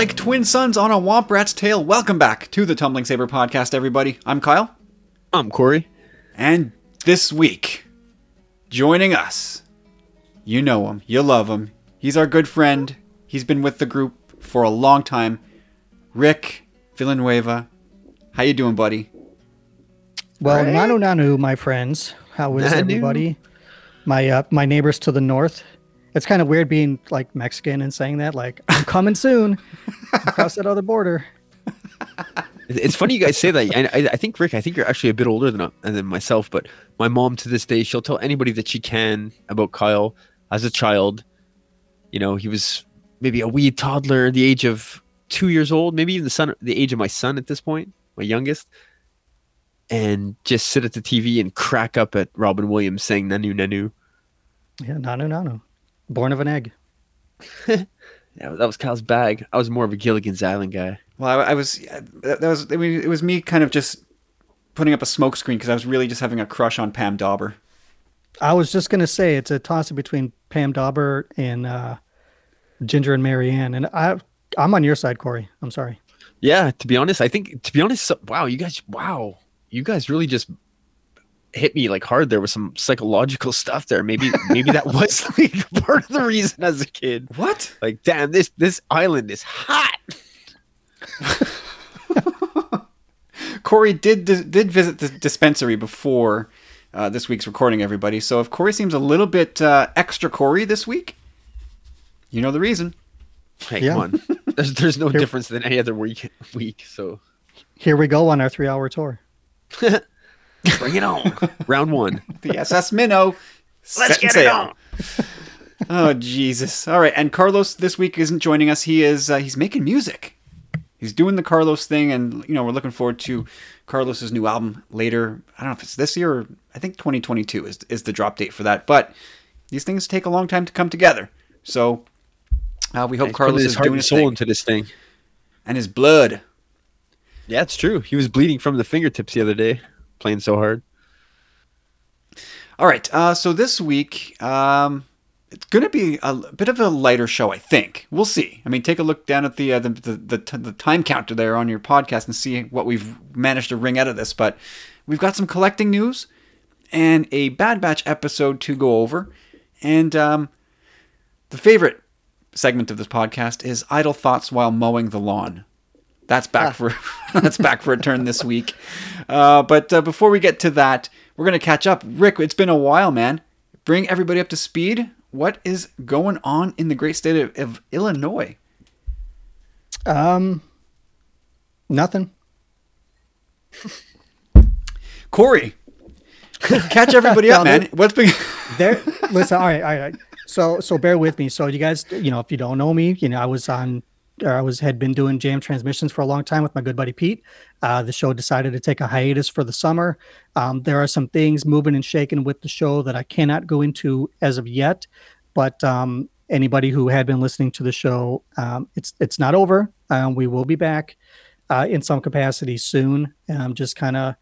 like twin sons on a womp rat's tail. Welcome back to the Tumbling Saber podcast, everybody. I'm Kyle. I'm Corey. And this week, joining us, you know him, you love him. He's our good friend. He's been with the group for a long time. Rick Villanueva. How you doing, buddy? Well, Nanu Nanu, my friends. How is Nanu. everybody? My uh, my neighbors to the north. It's kind of weird being like Mexican and saying that. Like, I'm coming soon across that other border. It's funny you guys say that. I, I, I think Rick, I think you're actually a bit older than uh, than myself. But my mom to this day, she'll tell anybody that she can about Kyle as a child. You know, he was maybe a wee toddler, the age of two years old, maybe even the son, the age of my son at this point, my youngest, and just sit at the TV and crack up at Robin Williams saying "Nanu Nanu." Yeah, Nanu Nanu, born of an egg. Yeah, that was Kyle's bag. I was more of a Gilligan's Island guy. Well, I, I was. That was. I mean, it was me kind of just putting up a smokescreen because I was really just having a crush on Pam Dawber. I was just gonna say it's a toss up between Pam Dawber and uh, Ginger and Mary Ann, and I I'm on your side, Corey. I'm sorry. Yeah, to be honest, I think to be honest, wow, you guys, wow, you guys really just hit me like hard there was some psychological stuff there. Maybe maybe that was like part of the reason as a kid. What? Like, damn, this this island is hot. Corey did did visit the dispensary before uh, this week's recording, everybody. So if Corey seems a little bit uh, extra Corey this week, you know the reason. Hey, Yeah. come on, there's there's no Here- difference than any other week week. So Here we go on our three hour tour. Bring it on, round one. The SS Minnow. Let's get sail. it on. Oh Jesus! All right, and Carlos this week isn't joining us. He is. Uh, he's making music. He's doing the Carlos thing, and you know we're looking forward to Carlos's new album later. I don't know if it's this year or I think 2022 is is the drop date for that. But these things take a long time to come together. So uh, we hope He's Carlos his is heart doing and his soul thing into this thing. and his blood. Yeah, it's true. He was bleeding from the fingertips the other day, playing so hard. All right. Uh, so this week, um, it's going to be a bit of a lighter show, I think. We'll see. I mean, take a look down at the uh, the, the, the, the time counter there on your podcast and see what we've managed to wring out of this. But we've got some collecting news and a Bad Batch episode to go over. And um, the favorite segment of this podcast is idle thoughts while mowing the lawn. That's back for that's back for a turn this week. Uh, but uh, before we get to that, we're gonna catch up. Rick, it's been a while, man. Bring everybody up to speed. What is going on in the great state of, of Illinois? Um, nothing. Corey, catch everybody up, man. What's been? there listen all right all right so so bear with me so you guys you know if you don't know me you know i was on i was had been doing jam transmissions for a long time with my good buddy pete uh, the show decided to take a hiatus for the summer um, there are some things moving and shaking with the show that i cannot go into as of yet but um, anybody who had been listening to the show um, it's it's not over um, we will be back uh, in some capacity soon um, just kind of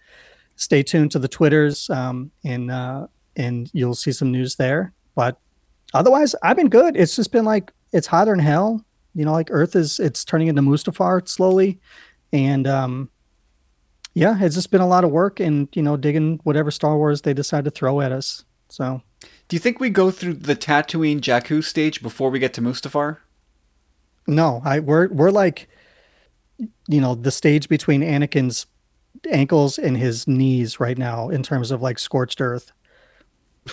stay tuned to the twitters um, and uh, and you'll see some news there. But otherwise, I've been good. It's just been like it's hotter than hell. You know, like Earth is it's turning into Mustafar slowly, and um, yeah, it's just been a lot of work and you know digging whatever Star Wars they decide to throw at us. So Do you think we go through the Tatooine Jakku stage before we get to Mustafar? no, I we're we're like you know the stage between Anakin's ankles and his knees right now in terms of like scorched earth.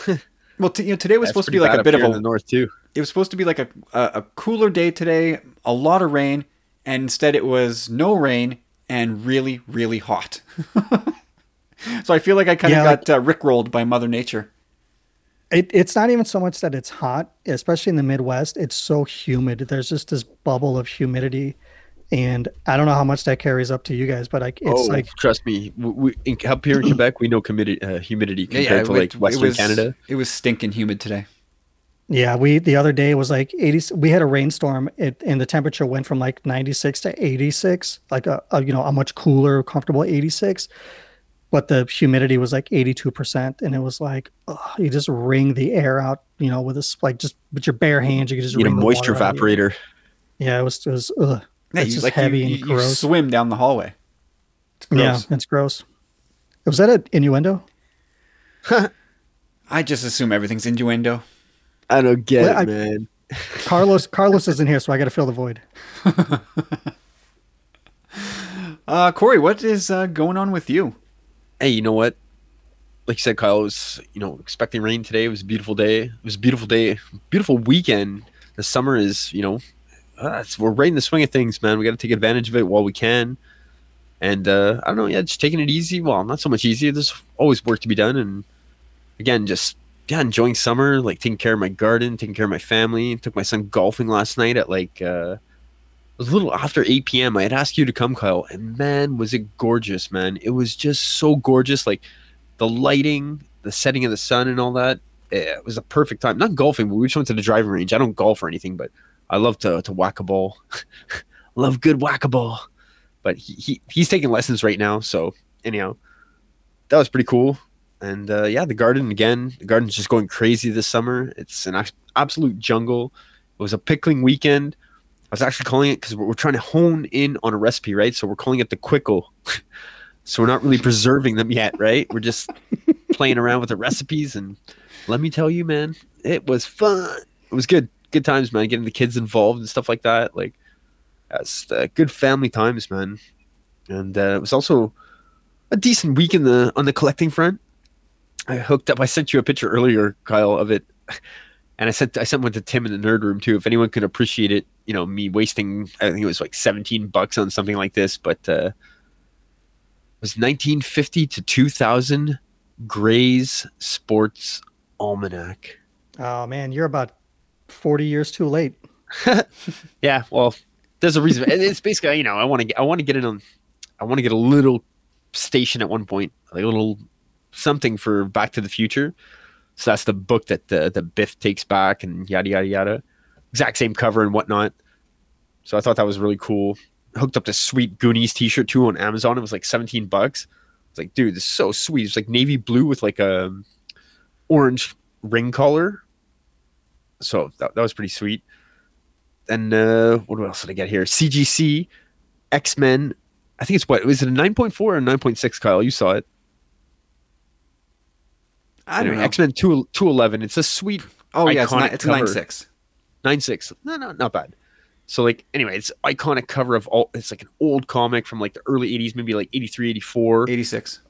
Well, t- you know, today was That's supposed to be like a bit of a the north too. It was supposed to be like a, a, a cooler day today, a lot of rain, and instead it was no rain and really, really hot. so I feel like I kind of Yeah, got uh, rickrolled by Mother Nature. It, it's not even so much that it's hot, especially in the Midwest. It's so humid. There's just this bubble of humidity, and I don't know how much that carries up to you guys, but like it's oh, like trust me, we, we, in, up here in Quebec, we know humidity, uh, humidity compared to like it Western was, Canada. It was stinking humid today. Yeah. We the other day was like 80. We had a rainstorm, it, and the temperature went from like 96 to 86, like a, a you know a much cooler, comfortable 86. But the humidity was like 82 percent, and it was like ugh, you just wring the air out, you know, with this like just with your bare hands, you could just You need a wring the moisture water out evaporator. Yeah, it was it was ugh. Yeah, It's you, just like heavy you, and you, you gross. swim down the hallway. It's Yeah, it's gross. Was that an innuendo? I just assume everything's innuendo. I don't get Well, it, I- man. Carlos Carlos isn't here, so I got to fill the void. Uh, Corey, what is uh, going on with you? Hey, you know what? Like you said, Kyle was, you know, expecting rain today. It was a beautiful day. It was a beautiful day, beautiful weekend. The summer is, you know, uh, it's, we're right in the swing of things, man. We got to take advantage of it while we can. And uh, I don't know, yeah, just taking it easy. Well, not so much easy. There's always work to be done, and again, just yeah, enjoying summer, like taking care of my garden, taking care of my family. Took my son golfing last night at like uh, it was a little after 8 p.m. I had asked you to come, Kyle, and man, was it gorgeous, man. It was just so gorgeous. Like the lighting, the setting of the sun, and all that. eh, It was a perfect time. Not golfing, but we just went to the driving range. I don't golf or anything, but I love to, to whack a ball. love good whack a ball. But he, he, he's taking lessons right now. So, anyhow, that was pretty cool. And uh, yeah, the garden again. The garden's just going crazy this summer. It's an absolute jungle. It was a pickling weekend. I was actually calling it because we're, trying to hone in on a recipe, right? So we're calling it the quickle. so we're not really preserving them yet, right? We're just playing around with the recipes. And let me tell you, man, it was fun. It was good. Good times, man. Getting the kids involved and stuff like that. Like, that's uh, good family times, man. And uh, it was also a decent week in the on the collecting front. I hooked up. I sent you a picture earlier, Kyle, of it, and I sent I sent one to Tim in the nerd room too. If anyone could appreciate it, you know, me wasting I think it was like seventeen bucks on something like this, but uh, it was nineteen fifty to two thousand Gray's Sports Almanac. Oh man, you're about forty years too late. Yeah, well, there's a reason. It's basically, you know, I want to get, I want to get in on, I want to get a little station at one point, like a little something for Back to the Future. So that's the book that the the Biff takes back and yada yada yada. Exact same cover and whatnot. So I thought that was really cool. Hooked up this sweet Goonies T-shirt too on Amazon. It was like 17 bucks. It's like, dude, this is so sweet. It's like navy blue with like a orange ring collar. So that, that was pretty sweet and uh, what else did I get here? CGC, X Men. I think it's what was it a nine point four or nine point six? Kyle, you saw it. I don't know. X Men two two eleven. It's a sweet oh yeah, it's, iconic not, it's nine six. nine six. No, no, not bad. So like, anyway, it's iconic cover of all. It's like an old comic from like the early '80s, maybe like 83, 84, 86.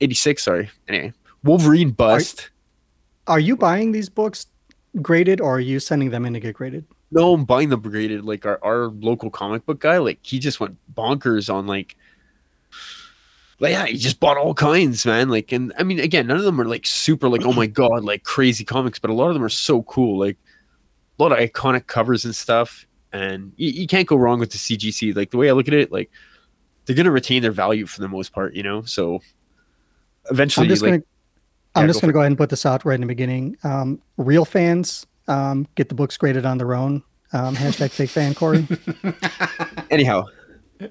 86, Sorry. Anyway, Wolverine bust. Are you buying these books graded, or are you sending them in to get graded? No, I'm buying them graded. Like our, our local comic book guy, like he just went bonkers on like, like yeah, he just bought all kinds, man. Like, and I mean, again, none of them are like super, like oh my god, like crazy comics, but a lot of them are so cool. Like a lot of iconic covers and stuff, and you, you can't go wrong with the CGC. Like the way I look at it, like they're gonna retain their value for the most part, you know. So eventually, I'm just like, gonna I'm just go gonna go ahead and put this out right in the beginning. Um, real fans um, get the books graded on their own. Um, hashtag fake fan Corey. anyhow,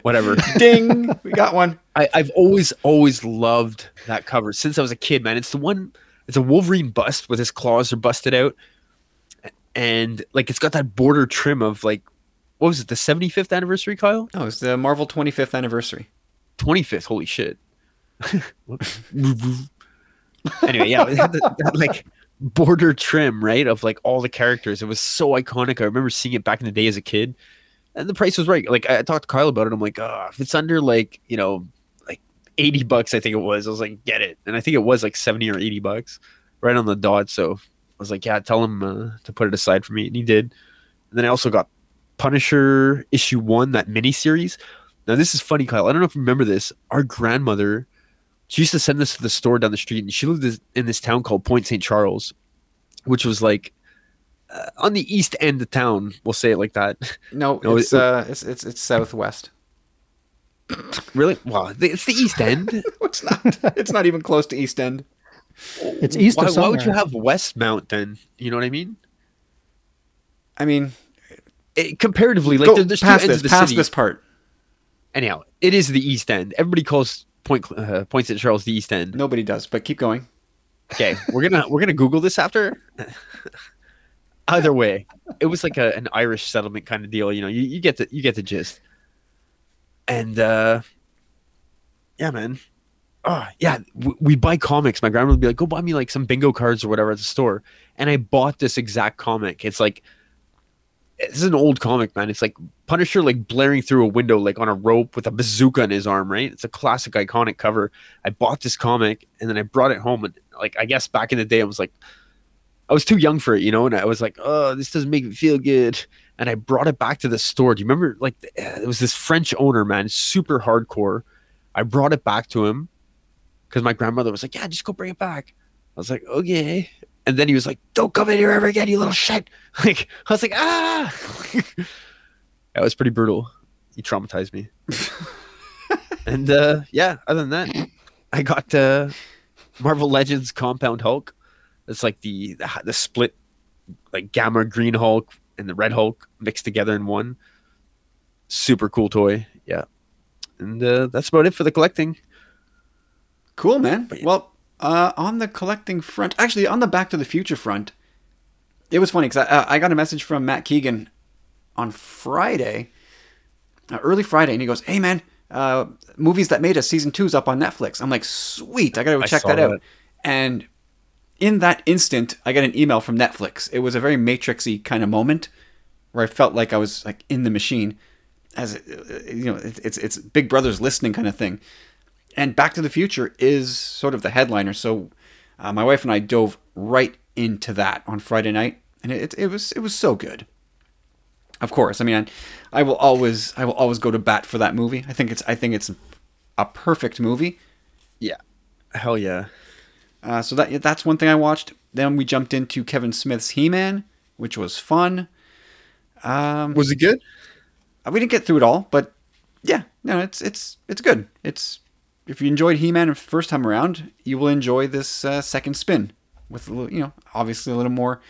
whatever. Ding! we got one. I, I've always, always loved that cover since I was a kid, man. It's the one, it's a Wolverine bust with his claws are busted out. And like it's got that border trim of like, what was it, the 75th anniversary, Kyle? Oh, it's the Marvel 25th anniversary. 25th, holy shit. anyway, yeah, it had that, that, like border trim, right? Of like all the characters. It was so iconic. I remember seeing it back in the day as a kid. And the price was right. Like I talked to Kyle about it. I'm like, oh, if it's under like, you know, like 80 bucks, I think it was. I was like, get it. And I think it was like 70 or 80 bucks right on the dot. So I was like, yeah, tell him uh, to put it aside for me. And he did. And then I also got Punisher issue one, that mini series. Now this is funny, Kyle. I don't know if you remember this. Our grandmother, she used to send this to the store down the street, and she lived in this town called Point St. Charles, which was like uh, on the east end of town. We'll say it like that. No, No, it's, it- uh, it's it's it's southwest. really? Well, it's the east end. it's not. It's not even close to East End. It's east why, of why would you somewhere. have Westmount then? You know what I mean? I mean, It, comparatively, like go there- there's two ends this, of the past city. this part. Anyhow, it is the east end. Everybody calls Point uh, Point St. Charles the east end. Nobody does, but keep going. Okay, we're gonna we're gonna Google this after. Either way, it was like a, an Irish settlement kind of deal. You know, you, you get the you get the gist. and uh, yeah, man. Oh yeah, we, buy comics. My grandma would be like, "Go buy me like some bingo cards or whatever at the store," and I bought this exact comic. It's like this is an old comic, man. It's like Punisher like blaring through a window like on a rope with a bazooka in his arm, right? It's a classic iconic cover. I bought this comic and then I brought it home and like I guess back in the day I was like I was too young for it, you know, and I was like, "Oh, this doesn't make me feel good." And I brought it back to the store. Do you remember like it was this French owner, man, super hardcore. I brought it back to him cuz my grandmother was like, "Yeah, just go bring it back." I was like, "Okay." And then he was like, "Don't come in here ever again, you little shit!" Like I was like, "Ah!" that was pretty brutal. He traumatized me. and uh, yeah, other than that, I got uh, Marvel Legends Compound Hulk. It's like the, the the split, like Gamma Green Hulk and the Red Hulk mixed together in one. Super cool toy. Yeah, and uh, that's about it for the collecting. Cool, man. Well, uh, on the collecting front, actually, on the Back to the Future front, it was funny because I, uh, I got a message from Matt Keegan on Friday, uh, early Friday, and he goes, "Hey, man, uh, movies that made us season two's up on Netflix." I'm like, "Sweet, I gotta go check that, out." And in that instant, I got an email from Netflix. It was a very Matrixy kind of moment where I felt like I was like in the machine, as uh, you know, it's it's Big Brother's listening kind of thing. And Back to the Future is sort of the headliner. So uh, my wife and I dove right into that on Friday night, and it, it was it was so good. Of course, I mean, I, I will always I will always go to bat for that movie. I think it's I think it's a perfect movie. Yeah, hell yeah. Uh, so that that's one thing I watched. Then we jumped into Kevin Smith's He Man, which was fun. Um, Was it good? we didn't get through it all, but yeah, no, it's it's it's good. It's if you enjoyed He Man first time around, you will enjoy this uh, second spin with a little, you know, obviously a little more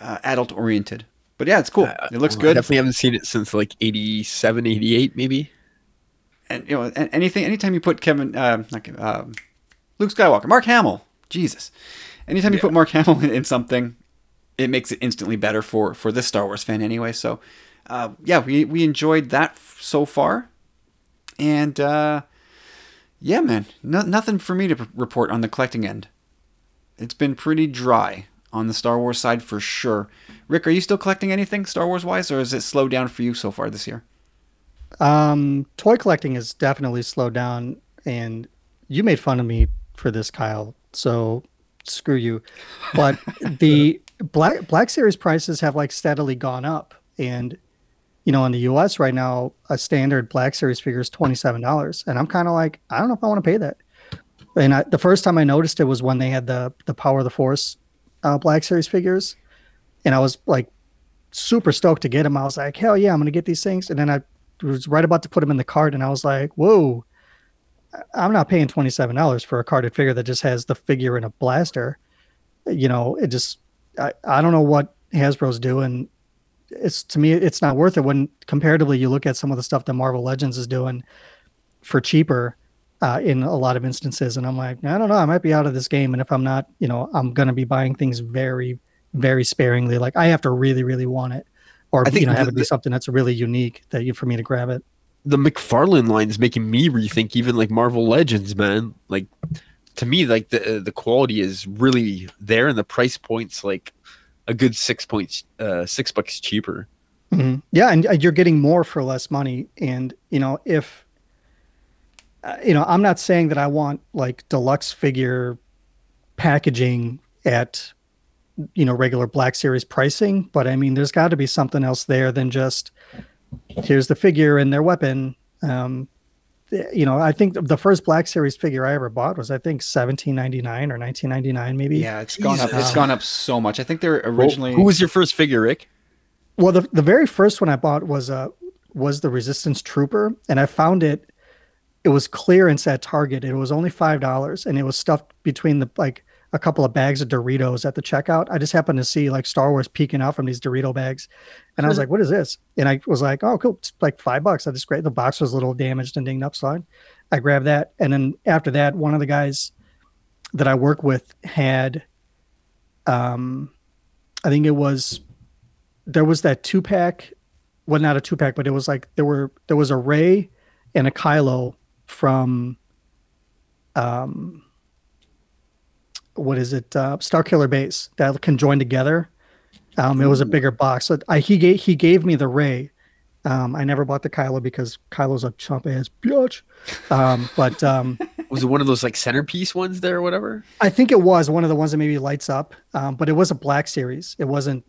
uh, adult oriented. But yeah, it's cool. it looks I good. definitely haven't seen it since like 87, 88 maybe. and you know, anything, anytime you put Kevin, uh, not Kevin, uh, Luke Skywalker, Mark Hamill, Jesus, anytime you put Mark Hamill in, in something, it makes it instantly better for for this Star Wars fan anyway. So, uh, yeah, we we enjoyed that f- so far, and uh, yeah, man, no, nothing for me to p- report on the collecting end. It's been pretty dry on the Star Wars side for sure. Rick, are you still collecting anything Star Wars wise, or is it slowed down for you so far this year? Um, toy collecting has definitely slowed down, and you made fun of me for this, Kyle. So screw you. But the black Black Series prices have like steadily gone up, and you know, in the U.S. right now, a standard Black Series figure is twenty seven dollars, and I'm kind of like, I don't know if I want to pay that. And I, the first time I noticed it was when they had the the Power of the Force uh, Black Series figures, and I was like super stoked to get them. I was like, hell yeah, I'm gonna get these things, and then I was right about to put them in the cart, and I was like, "Whoa, I'm not paying twenty seven dollars for a carded figure that just has the figure and a blaster." You know, it just I, I don't know what Hasbro's doing. It's to me, it's not worth it. When comparatively, you look at some of the stuff that Marvel Legends is doing for cheaper uh, in a lot of instances, and I'm like, I don't know, I might be out of this game, and if I'm not, you know, I'm gonna be buying things very, very sparingly. Like I have to really, really want it, or I think you know, have the- it be something that's really unique that you for me to grab it. The McFarlane line is making me rethink even like Marvel Legends, man. Like to me, like the the quality is really there, and the price point's like a good six points, uh, six bucks cheaper. Mhm. Yeah, and uh, you're getting more for less money. And you know, if uh, you know, I'm not saying that I want like deluxe figure packaging at you know regular Black Series pricing, but I mean, there's got to be something else there than just here's the figure and their weapon. Um, you know, I think the first Black Series figure I ever bought was I think 17.99 or 19.99 maybe. Yeah, it's gone up. It's Jesus. gone up so much. I think they're Well, originally. who was your first figure, Rick? Well, the the very first one I bought was uh was the Resistance Trooper, and I found it. It was clearance at Target. It was only five dollars, and it was stuffed between the like a couple of bags of Doritos at the checkout. I just happened to see like Star Wars peeking out from these Dorito bags, and I was like, "What is this?" And I was like, "Oh, cool! It's like five bucks." I just great. The box was a little damaged and dinged up, so I, I grabbed that. And then after that, one of the guys that I work with had, um, I think it was there was that two pack well not a two pack but it was like there were there was a Rey and a Kylo from um what is it uh Starkiller Base that can join together. Um, it was a bigger box. So I he gave he gave me the Rey. Um, I never bought the Kylo because Kylo's a chump ass bitch. Um, but um, Was it one of those like centerpiece ones there or whatever? I think it was one of the ones that maybe lights up. Um, but it was a black series. It wasn't,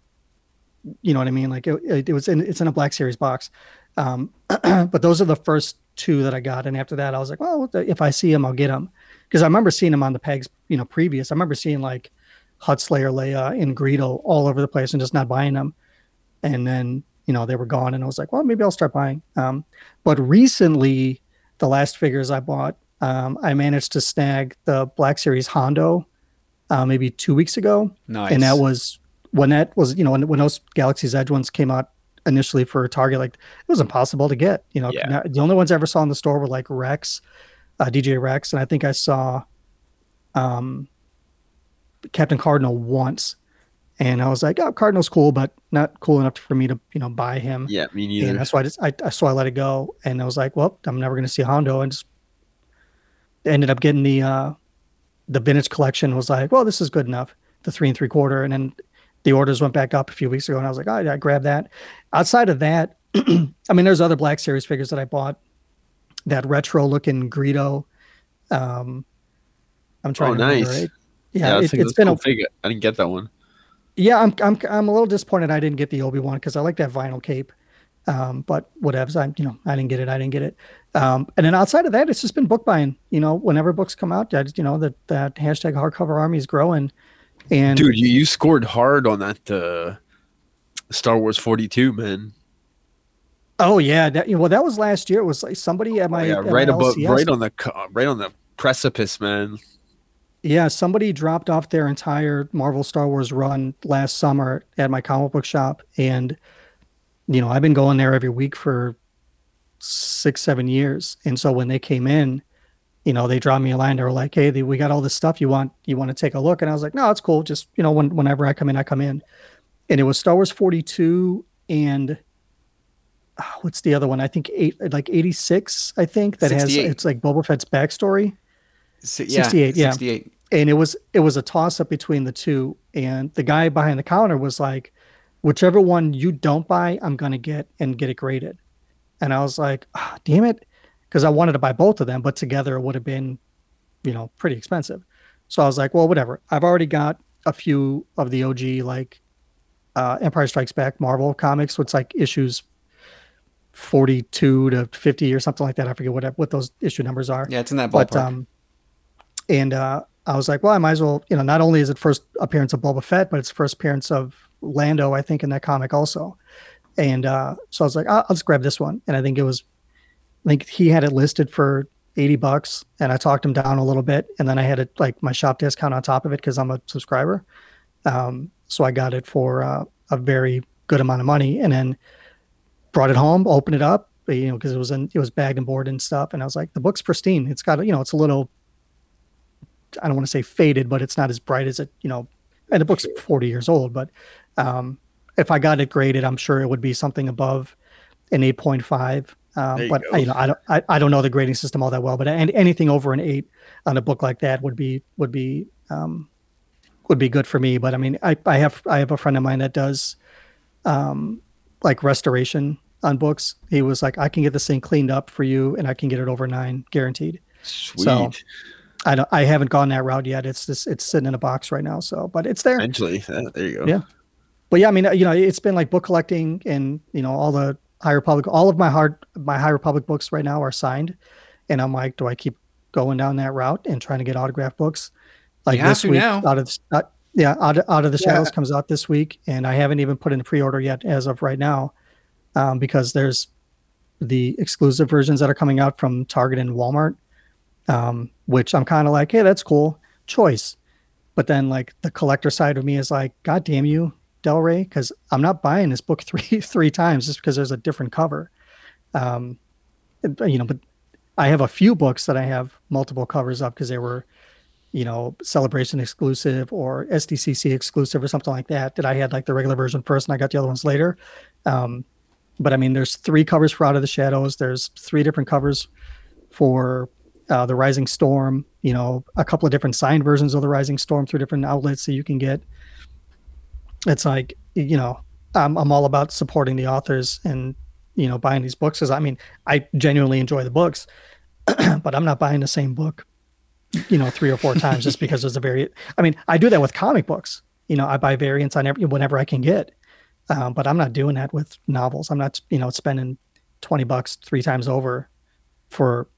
you know what I mean? Like it, it, it was in it's in a black series box. Um, but those are the first two that I got, and after that, I was like, well, if I see them, I'll get them. Because I remember seeing them on the pegs, you know, previous. I remember seeing like Hut Slayer, Leia, and Greedo all over the place, and just not buying them. And then you know they were gone, and I was like, well, maybe I'll start buying. Um, but recently, the last figures I bought, um, I managed to snag the Black Series Hondo, uh, maybe two weeks ago, Nice. and that was when that was you know when, when those Galaxy's Edge ones came out initially for Target, like it was impossible to get. You know, Yeah. the only ones I ever saw in the store were like Rex, uh, DJ Rex, and I think I saw um, Captain Cardinal once, and I was like, oh, Cardinal's cool, but not cool enough for me to you know buy him. Yeah, me neither. And that's why I just I, I so I let it go, and I was like, well, I'm never going to see Hondo, and just ended up getting the uh, the vintage collection. Was like, well, this is good enough, the three and three quarter, and then the orders went back up a few weeks ago, and I was like, oh, yeah, I grabbed that. Outside of that, I mean, there's other Black Series figures that I bought, that retro looking Greedo. Um, I'm trying Oh, to remember nice. it. Yeah, that's it, has been cool a figure. I didn't get that one. yeah, I'm I'm I'm a little disappointed I didn't get the Obi Wan because I like that vinyl cape. Um, but whatevs, I you know I didn't get it. I didn't get it. Um, and then outside of that, it's just been book buying. You know, whenever books come out, I just, you know that that hashtag hardcover army is growing. And Dude, you, you scored hard on that uh, Star Wars 42, man. oh yeah, that, well that was last year. It was like somebody at my Oh, yeah, at my right above, LCS right on the, right on the precipice, man. Yeah, somebody dropped off their entire Marvel Star Wars run last summer at my comic book shop. And, you know, I've been going there every week for six, seven years. And so when they came in, you know, they dropped me a line. They were like, Hey, we got all this stuff you want, you want to take a look. And I was like, no, it's cool. Just, you know, when, whenever I come in, I come in. And it was Star Wars 42 and ah, what's the other one? I think eight, like 86, I think that has, it's like Boba Fett's backstory. Yeah, 68, yeah. 68. and it was it was a toss up between the two and the guy behind the counter was like whichever one you don't buy i'm going to get and get it graded and i was like ah, damn it because i wanted to buy both of them but together it would have been you know pretty expensive so i was like well whatever i've already got a few of the og like uh, empire strikes back marvel comics which like issues 42 to 50 or something like that i forget what what those issue numbers are Yeah, it's in that ballpark. but um and uh i was like well i might as well you know not only is it first appearance of boba fett but it's first appearance of lando i think in that comic also. And uh so i was like i'll, I'll just grab this one. And i think it was i think he had it listed for 80 bucks and i talked him down a little bit and then i had it like my shop discount on top of it because i'm a subscriber. Um so i got it for uh, a very good amount of money and then brought it home opened it up you know because it was in it was bagged and boarded and stuff. And i was like the book's pristine. It's got you know it's a little i don't want to say faded but it's not as bright as it you know and the book's 40 years old but um if i got it graded i'm sure it would be something above an 8.5 um, you but go. you know I don't I, I don't know the grading system all that well but an- anything over an 8 on a book like that would be would be um would be good for me. But i mean i i have i have a friend of mine that does um like restoration on books. He was like i can get this thing cleaned up for you and i can get it over nine guaranteed. Sweet. I don't. I haven't gone that route yet. It's just it's sitting in a box right now. So, but it's there. Eventually. Uh, there you go. Yeah. But yeah, I mean, you know, it's been like book collecting, and you know, all the High Republic, all of my hard my High Republic books right now are signed, and I'm like, do I keep going down that route and trying to get autographed books? Like have this week, now. out of uh, yeah, out of, out of the Yeah. shadows comes out this week, and I haven't even put in a pre-order yet as of right now, um, because there's the exclusive versions that are coming out from Target and Walmart, um, which I'm kind of like, hey, that's cool, choice. But then like the collector side of me is like, God damn you, Del Rey, because I'm not buying this book three three times just because there's a different cover. Um, you know, but I have a few books that I have multiple covers of because they were, you know, celebration exclusive or SDCC exclusive or something like that. That I had like the regular version first and I got the other ones later. Um, but I mean, there's three covers for Out of the Shadows. There's three different covers for uh, the Rising Storm. You know, a couple of different signed versions of the Rising Storm through different outlets that you can get. It's like you know, I'm I'm all about supporting the authors and you know buying these books because I mean I genuinely enjoy the books, but I'm not buying the same book, you know, three or four times just because there's a very. I mean, I do that with comic books. You know, I buy variants on every whenever I can get, um, but I'm not doing that with novels. I'm not you know spending twenty bucks three times over for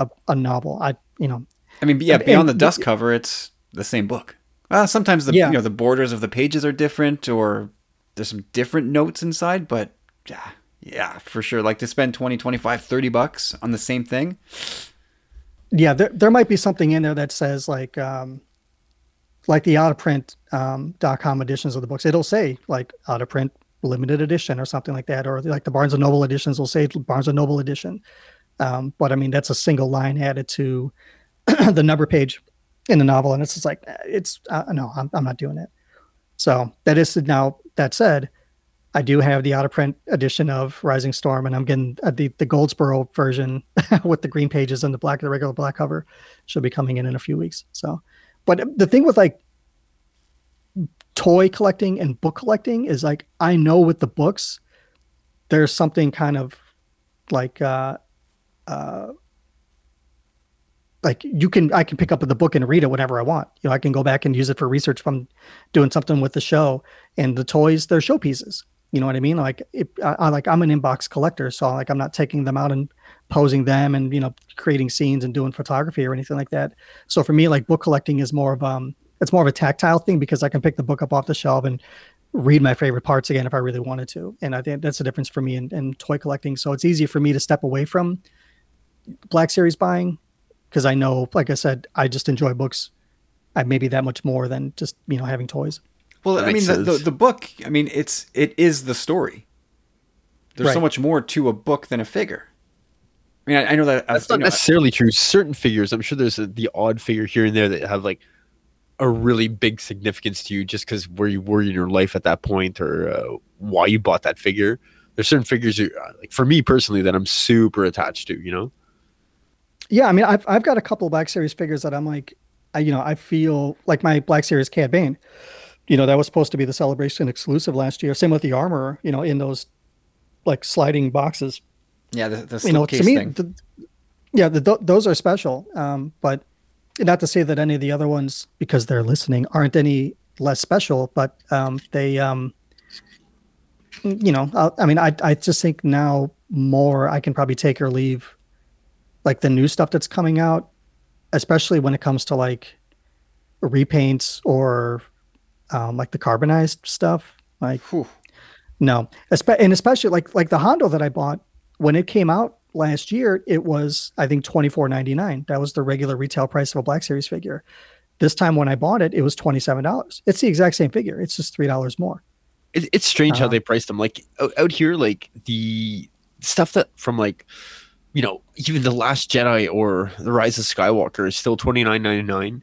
a, a novel. I you know. I mean, yeah, And- beyond the and- dust cover, it's the same book. Uh, sometimes the Yeah. you know the borders of the pages are different, or there's some different notes inside. But yeah, yeah, for sure. Like to spend 20, 25, 30 bucks on the same thing. yeah there, there might be something in there that says like um like the out of print um dot com editions of the books it'll say like out of print limited edition or something like that or like the barnes and noble editions will say barnes and noble edition um but i mean that's a single line added to the number page in the novel and it's just like eh, it's uh, no I'm, I'm not doing it so that is now that said I do have the out of print edition of Rising Storm, and I'm getting uh, the the Goldsboro version with the green pages and the black, the regular black cover. Should be coming in in a few weeks. So, but the thing with like toy collecting and book collecting is like I know with the books, there's something kind of like uh, uh, like you can I can pick up the book and read it whenever I want. You know, I can go back and use it for research if I'm doing something with the show. And the toys, they're showpieces. You know what I mean? Like, it, I, I like I'm an inbox collector, so like I'm not taking them out and posing them and you know creating scenes and doing photography or anything like that. So for me, like book collecting is more of um it's more of a tactile thing because I can pick the book up off the shelf and read my favorite parts again if I really wanted to. And I think that's the difference for me in, in toy collecting. So it's easy for me to step away from Black Series buying because I know, like I said, I just enjoy books. I maybe that much more than just you know having toys. Well, That I mean, the, the, the book. I mean, it's it is the story. There's so much more to a book than a figure. I mean, I, I know that. That's you not know, necessarily true. Certain figures, I'm sure there's a, the odd figure here and there that have like a really big significance to you just because where you were in your life at that point or uh, why you bought that figure. There's certain figures, you, uh, like for me personally, that I'm super attached to. You know, Yeah, I mean, I've I've got a couple Black Series figures that I'm like, I you know, I feel like my Black Series Cad Bane. You know, that was supposed to be the celebration exclusive last year. Same with the armor. You know, in those like sliding boxes. yeah, the, the you know, to me, thing. the, yeah, the, th- those are special. Um, but not to say that any of the other ones, because they're listening, aren't any less special. But um, they, um, you know, I, I mean, I I just think now more I can probably take or leave, like the new stuff that's coming out, especially when it comes to like repaints or um, like the carbonized stuff. Like Whew. no, Espe- and especially like like the Hondo that I bought when it came out last year, it was I think twenty four ninety nine. That was the regular retail price of a Black Series figure. This time when I bought it, it was twenty seven dollars. It's the exact same figure. It's just three dollars more. it, it's strange how Uh-huh. they priced them. Like out here, like the stuff that from like you know even the Last Jedi or the Rise of Skywalker is still twenty nine ninety nine.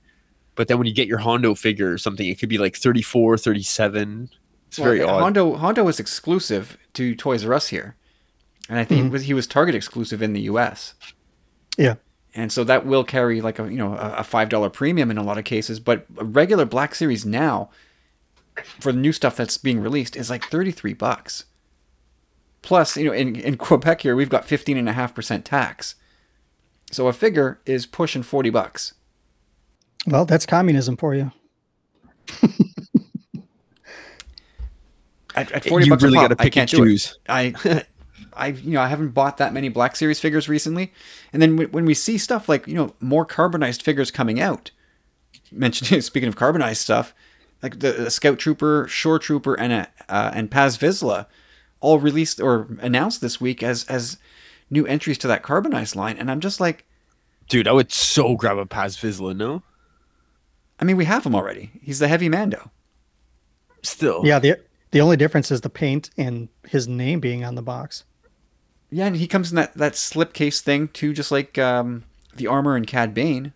But then when you get your Hondo figure or something, it could be like 34, 37. It's very Well, odd. Hondo Hondo was exclusive to Toys R Us here, and I think Mm-hmm. was, he was Target exclusive in the U.S. Yeah. and so that will carry like a you know a, a five dollar premium in a lot of cases. But a regular Black Series now, for the new stuff that's being released, is like thirty three bucks. Plus, you know, in, in Quebec here, we've got fifteen and a half percent tax, so a figure is pushing forty bucks. Well, that's communism for you. At, at forty you bucks really a got to pop, I pick and can't do it. choose. I, I, you know, I haven't bought that many Black Series figures recently, and then when when we see stuff like you know more carbonized figures coming out, mentioned speaking of carbonized stuff, like the, the Scout Trooper, Shore Trooper, and a, uh, and Paz Vizsla, all released or announced this week as as new entries to that carbonized line, and I'm just like, Dude, I would so grab a Paz Vizsla, no? I mean, we have him already. He's the heavy Mando. Still. Yeah, the the only difference is the paint and his name being on the box. Yeah, and he comes in that that slipcase thing too, just like um, the armor and Cad Bane.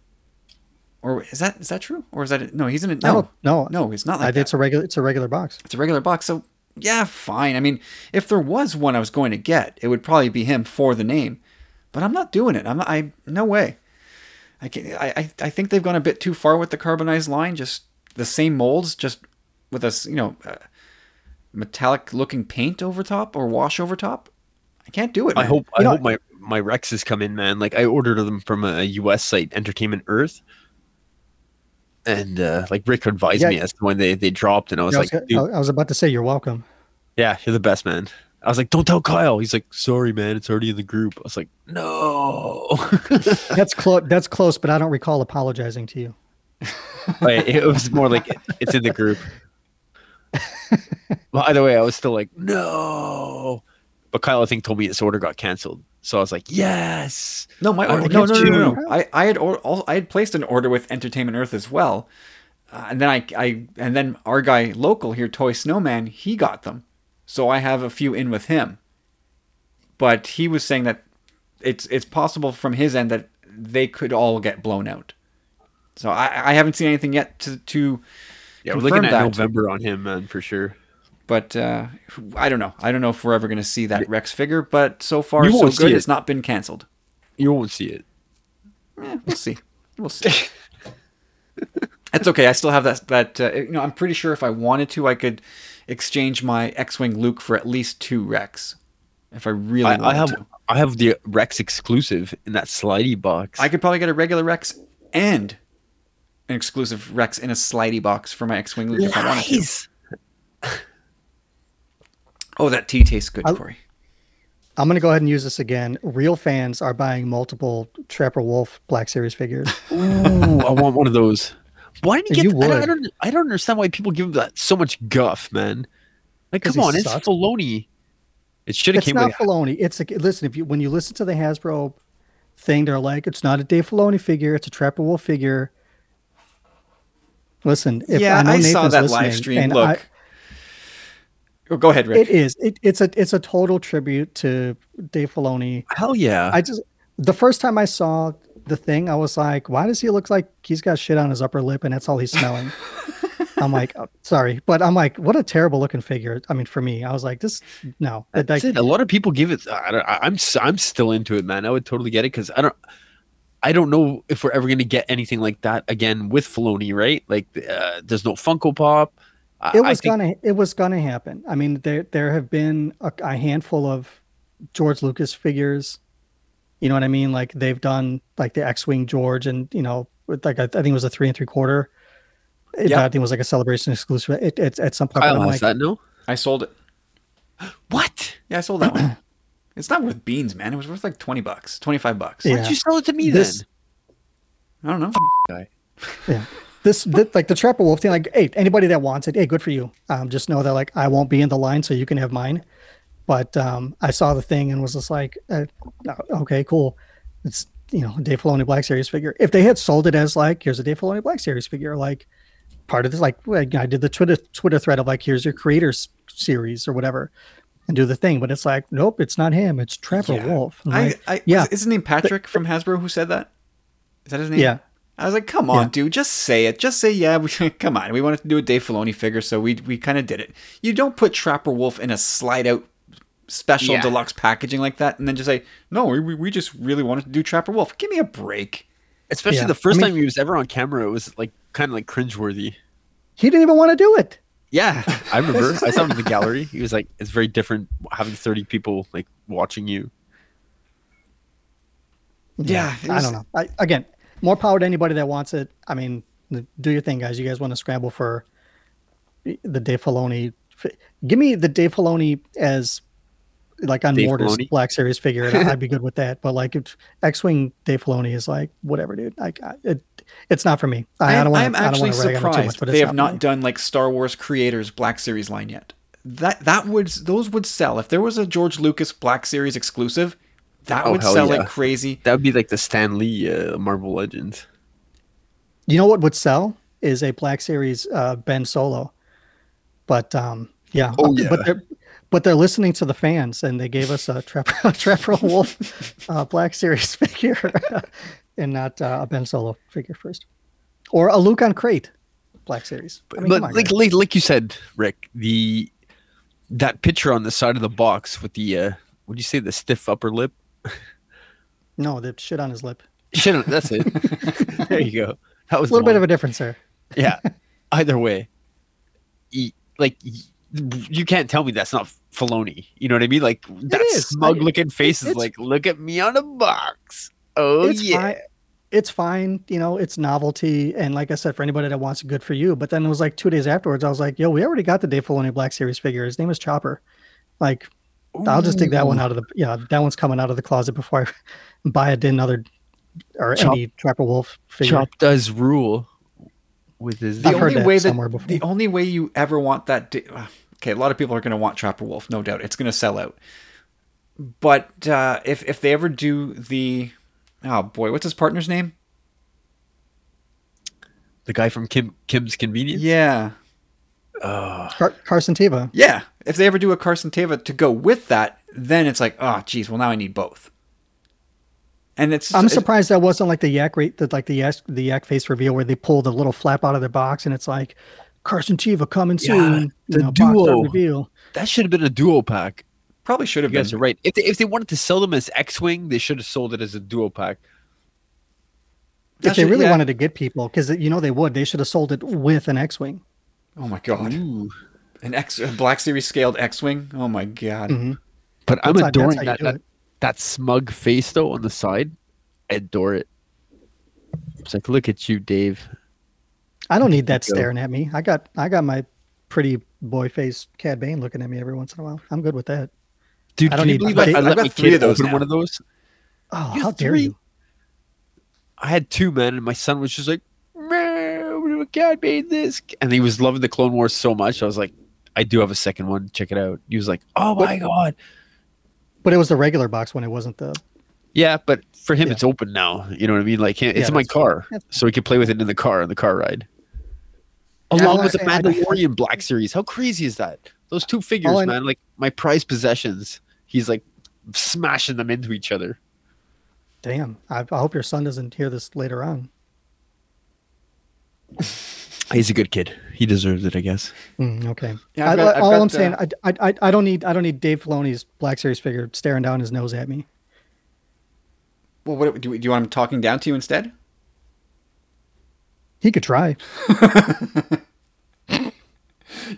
Or is that is that true? Or is that no? He's in it. No, don't- no, no, it's not I, like it's that. a regular it's a regular box. It's a regular box. So yeah, fine. I mean, if there was one I was going to get, it would probably be him for the name. But I'm not doing it. I'm not, I no way. I, can, I I I think they've gone a bit too far with the carbonized line. Just the same molds, just with a you know uh, metallic looking paint over top or wash over top. I can't do it. I man. hope I know- hope my my Rexes come in, man. Like I ordered them from a US site, Entertainment Earth, and uh, like Rick advised Yeah. me as to when they they dropped, and I was I like, I was about to say you're welcome. "Yeah, you're the best, man." I was like, "Don't tell Kyle." He's like, "Sorry, man, it's already in the group." I was like, "No." That's close. That's close, but I don't recall apologizing to you. Wait, it was more like it's in the group. By the way, I was still like, "No," but Kyle, I think, told me his order got canceled, so I was like, "Yes." No, my I order. will No, no, no, no, no. I, I had or, al- I had placed an order with Entertainment Earth as well, uh, and then I, I, and then our guy local here, Toy Snowman, he got them, so I have a few in with him. But he was saying that it's it's possible from his end that they could all get blown out. So I, I haven't seen anything yet to to. Yeah, we're looking at that. November on him, man, for sure. But uh, I don't know. I don't know if we're ever going to see that Rex figure. But so far, You so good. it. It's not been canceled. You won't see it. Eh, we'll see. We'll see. That's okay. I still have that. That uh, you know, I'm pretty sure if I wanted to, I could exchange my X-wing Luke for at least two Rex, if I really I, wanted I have to. I have the Rex exclusive in that slidey box. I could probably get a regular Rex and an exclusive Rex in a slidey box for my X-wing Luke if I wanted to. Oh, that tea tastes good, I'll- Corey. I'm going to go ahead and use this again. Real fans are buying multiple Trapper Wolf Black Series figures. Ooh, I want one of those. Why didn't you You get? I I don't. I don't understand why people give that so much guff, man. Like, come on, it's. Filoni. It should have came. it's not with. Filoni. It's a, listen. If you when you listen to the Hasbro thing, they're like, it's not a Dave Filoni figure. It's a Trapper Wolf figure. Listen, if yeah, know I, saw that live stream. Look. Oh, go ahead, Rick. it is. It, it's a it's a total tribute to Dave Filoni. Hell yeah! I just the first time I saw the thing, I was like, why does he look like he's got shit on his upper lip and that's all he's smelling? I'm like, oh, sorry, but I'm like, what a terrible looking figure. I mean, for me, I was like, this no, That's like, it. A lot of people give it. I don't, I'm I'm still into it, man. I would totally get it because I don't. I don't know if we're ever going to get anything like that again with Filoni, right? Like, uh, there's no Funko Pop. I- it was think- gonna it was gonna happen. I mean, there there have been a, a handful of George Lucas figures. You know what I mean? Like they've done like the X-wing George, and you know, with like I, I think it was a three and three quarter. It, Yeah. I think it was like a celebration exclusive. It, it's at some point. I'm has like, that, no? I sold it. What? Yeah, I sold that one. It's not worth beans, man. It was worth like twenty bucks, twenty five bucks. Yeah. Why'd you sell it to me This- then? I don't know. Guy. yeah this the, like the trapper wolf thing like hey anybody that wants it hey good for you um just know that like i won't be in the line so you can have mine but um i saw the thing and was just like uh, okay cool it's you know a Dave Filoni Black Series figure if they had sold it as like here's a Dave Filoni Black Series figure like part of this like like, I did the Twitter Twitter thread of like here's your creators series or whatever and do the thing but it's like nope it's not him it's Trapper Yeah. Wolf I'm I, I, yeah. yeah. Is his name Patrick from Hasbro who said that? Is that his name? yeah I was like, come on, Yeah. dude, just say it. Just say, yeah, we, come on. We wanted to do a Dave Filoni figure, so we we kind of did it. You don't put Trapper Wolf in a slide out special Yeah. deluxe packaging like that and then just say, no, we, we just really wanted to do Trapper Wolf. Give me a break. Especially Yeah. the first I mean- time he was ever on camera, it was like kind of like cringeworthy. he didn't even want to do it Yeah, I remember. I saw him in the gallery. He was like, "It's very different having thirty people like watching you." Yeah, it I don't know. I, again, more power to anybody that wants it. I mean, do your thing, guys. You guys want to scramble for the Dave Filoni? Give me the Dave Filoni as like on Dave Mortis Filoni? Black Series figure, and I'd be good with that. But like, if X-wing Dave Filoni is like whatever, dude. Like, it, it's not for me. I, I am don't want I'm to. I don't actually want to rag on it too surprised much, but they have not, not done like Star Wars Creators Black Series line yet. That that would those would sell if there was a George Lucas Black Series exclusive. That Oh, would sell yeah. like crazy. That would be like the Stan Lee uh, Marvel Legends. You know what would sell is a Black Series uh, Ben Solo, but um, yeah, Oh, yeah. but they're but they're listening to the fans, and they gave us a Trapper a Trapper Wolf uh, Black Series figure, and not uh, a Ben Solo figure first, or a Luke on crate Black Series. I mean, but on, like, like like you said, Rick, the that picture on the side of the box with the uh, what do you say, the stiff upper lip? No, the shit on his lip. Shit, that's it. there you go. That was A little bit of a difference there. yeah. Either way, like y- you can't tell me that's not Filoni. You know what I mean? Like that is. smug I- looking face is it's- like, look at me on a box. Oh it's yeah. fine. It's fine, you know, it's novelty. And like I said, for anybody that wants it, good for you. But then it was like two days afterwards, I was like, yo, we already got the Dave Filoni Black Series figure. His name is Chopper. Like, I'll just take that one out of the, yeah, that one's coming out of the closet before I buy a another or Chop- any Trapper Wolf figure. Chop does rule with his. The I've heard only that way that somewhere before. the only way you ever want that. Di- uh, okay, a lot of people are going to want Trapper Wolf, no doubt. It's going to sell out. But uh, if if they ever do the, oh boy, what's his partner's name? the guy from Kim Kim's Convenience. Yeah, Car- Carson Teva. yeah. If they ever do a Carson Teva to go with that, then it's like, oh, geez, well now I need both. And it's I'm it's- surprised that wasn't like the yak rate, the, like the yak, the yak face reveal where they pull the little flap out of their box and it's like Carson Teva coming Yeah, soon. the you know, duo. reveal. That should have been a duo pack. probably should You have guys been. are right. If they, if they wanted to sell them as X-wing, they should have sold it as a duo pack. If they really yeah. wanted to get people, because you know they would, they should have sold it with an X-wing. Oh my god, Ooh. an X a Black Series scaled X-wing. Oh my god. Mhm. But I'm That's how- adoring that's how you that, that that smug face though on the side. I adore it. It's like, look at you, Dave. I don't need that Go. staring at me. I got I got my pretty boy face Cad Bane looking at me every once in a while. I'm good with that. Dude, I don't can you need- believe I've I, got- I let got my three kid of those open now. one of those? Oh, You how dare three? you? I had two, men, and my son was just like, "Man, God made this," and he was loving the Clone Wars so much. I was like, "I do have a second one. Check it out." He was like, "Oh my god!" But it was the regular box when it wasn't the. Yeah, but for him, Yeah. it's open now. You know what I mean? Like, it's Yeah, in my car, That's so he can play with it in the car on the car ride. Yeah, Along I with the say I don't- Mandalorian Black Series. How crazy is that? Those two figures, man, like my prized possessions. He's like smashing them into each other. Damn. I, I hope your son doesn't hear this later on. He's a good kid. He deserves it, I guess. Mm, okay. Yeah, I've got- I've all got, I'm saying, uh, I, I, I don't need I don't need Dave Filoni's Black Series figure staring down his nose at me. Well, what do, you- do you want him talking down to you instead? He could try.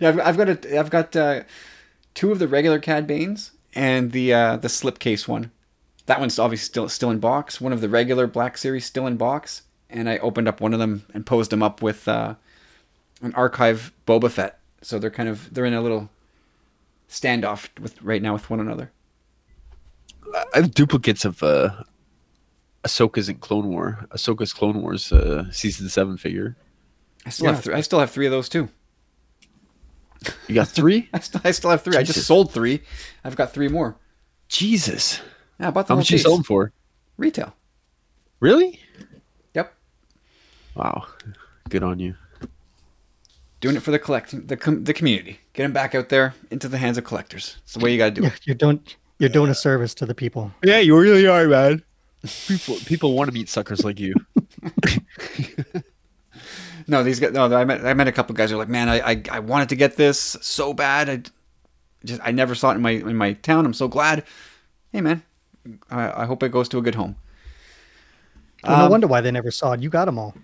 Yeah, I've, I've got a, I've got uh, two of the regular Cad Banes and the uh, the slipcase one. That one's obviously still still in box. One of the regular Black Series still in box, and I opened up one of them and posed them up with uh, an archive Boba Fett. So they're kind of they're in a little standoff with right now with one another. I have duplicates of uh Ahsoka's in Clone War. Ahsoka's Clone Wars uh, season seven figure. I still Yeah, have three. I still have three of those too. You got three? I still I still have three. I just sold three. I've got three more. Jesus. Yeah, I bought the How whole much you piece. sold them for? Retail. Really? Yep. Wow. Good on you. Doing it for the collect the com- the community. Get them back out there into the hands of collectors. It's the way you got to do Yeah, it. you're doing you're doing a service to the people. Yeah, you really are, man. People people want to meet suckers like you. No, these guys. No, I met I met a couple guys who are like, man, I, I I wanted to get this so bad. I just I never saw it in my in my town. I'm so glad. Hey, man. I, I hope it goes to a good home. Well, no Um, wonder why they never saw it. You got them all.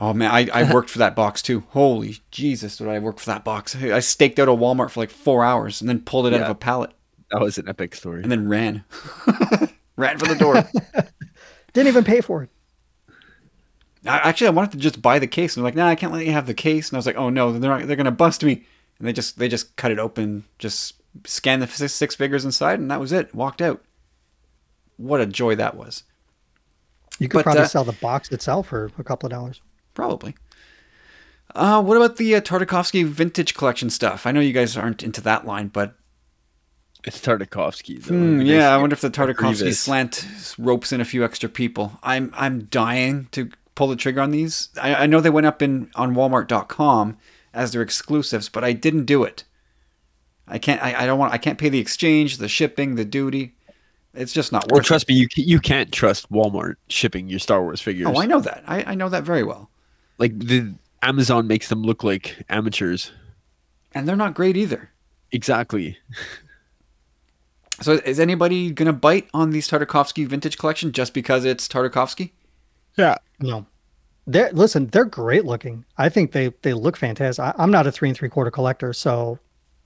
Oh man, I, I worked for that box too. Holy Jesus, did I work for that box? I staked out a Walmart for like four hours and then pulled it out of a pallet That was an epic story. and then ran, ran for the door. Didn't even pay for it. I, actually, I wanted to just buy the case, and they're like, "Nah, I can't let you have the case." And I was like, "Oh no, they're not, they're gonna bust me." And they just they just cut it open, just scanned the six, six figures inside, and that was it. Walked out. What a joy that was. You could But, probably uh, sell the box itself for a couple of dollars. Probably. Uh, what about the uh, Tartakovsky vintage collection stuff? I know you guys aren't into that line, but It's Tartakovsky. Though. Hmm, yeah, I wonder if the Tartakovsky slant ropes in a few extra people. I'm I'm dying to pull the trigger on these. I, I know they went up in on Walmart.com as their exclusives, but I didn't do it. I can't. I, I don't want. I can't pay the exchange, the shipping, the duty. It's just not Well, worth. trust me, you you can't trust Walmart shipping your Star Wars it. figures. Oh, I know that. I, I know that very well. Like the Amazon makes them look like amateurs. And they're not great either. exactly. So is anybody gonna bite on these Tartakovsky vintage collection just because it's Tartakovsky? Yeah. No. They're listen, they're great looking. I think they they look fantastic. I, I'm not a three and three quarter collector, so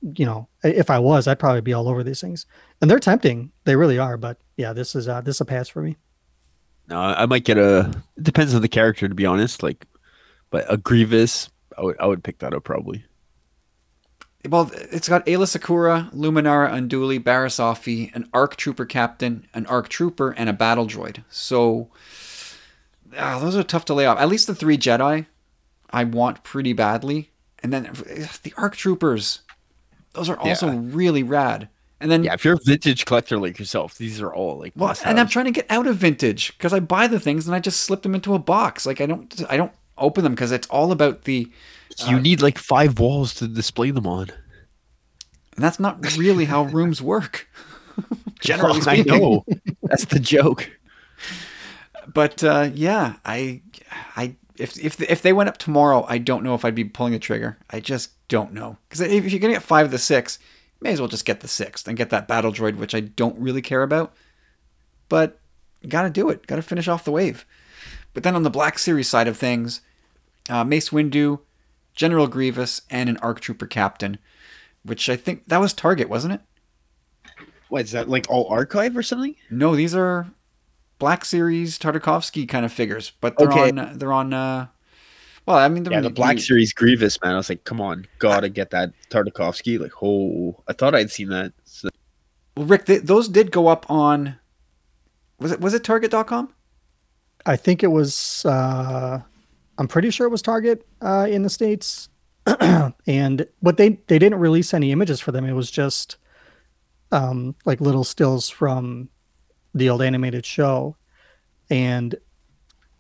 you know, if I was, I'd probably be all over these things. And they're tempting. They really are, but yeah, this is uh this is a pass for me. No, I might get a. It depends on the character, to be honest. Like, but a Grievous, I would I would pick that up probably. Well, it's got Aayla Secura, Luminara Unduli, Barriss Offee, an ARC Trooper Captain, an ARC Trooper, and a Battle Droid. So, ah, those are tough to lay off. At least the three Jedi, I want pretty badly. And then the ARC Troopers, those are also Yeah. really rad. And then, Yeah, if you're a vintage collector like yourself, these are all like. well, and I'm trying to get out of vintage because I buy the things and I just slip them into a box. Like I don't, I don't open them because it's all about the. You need like five walls to display them on. And that's not really how rooms work. Generally I speaking. know. That's the joke. but uh, yeah, I, I if if if they went up tomorrow, I don't know if I'd be pulling the trigger. I just don't know because if you're gonna get five of the six, may as well just get the sixth and get that battle droid, which I don't really care about. But gotta do it. Gotta finish off the wave. But then on the Black Series side of things, uh, Mace Windu, General Grievous, and an ARC Trooper Captain, which I think that was Target, wasn't it? What is that like all archive or something? No, these are Black Series Tartakovsky kind of figures, but they're Okay. on they're on. Uh, well, I mean, Yeah, the Black you- Series Grievous, man. I was like, come on, gotta get that Tartakovsky. Like, oh, I thought I'd seen that. So- Well, Rick, they, those did go up on. Was it was it Target.com? I think it was uh I'm pretty sure it was Target uh in the States. and but they they didn't release any images for them. It was just um like little stills from the old animated show. And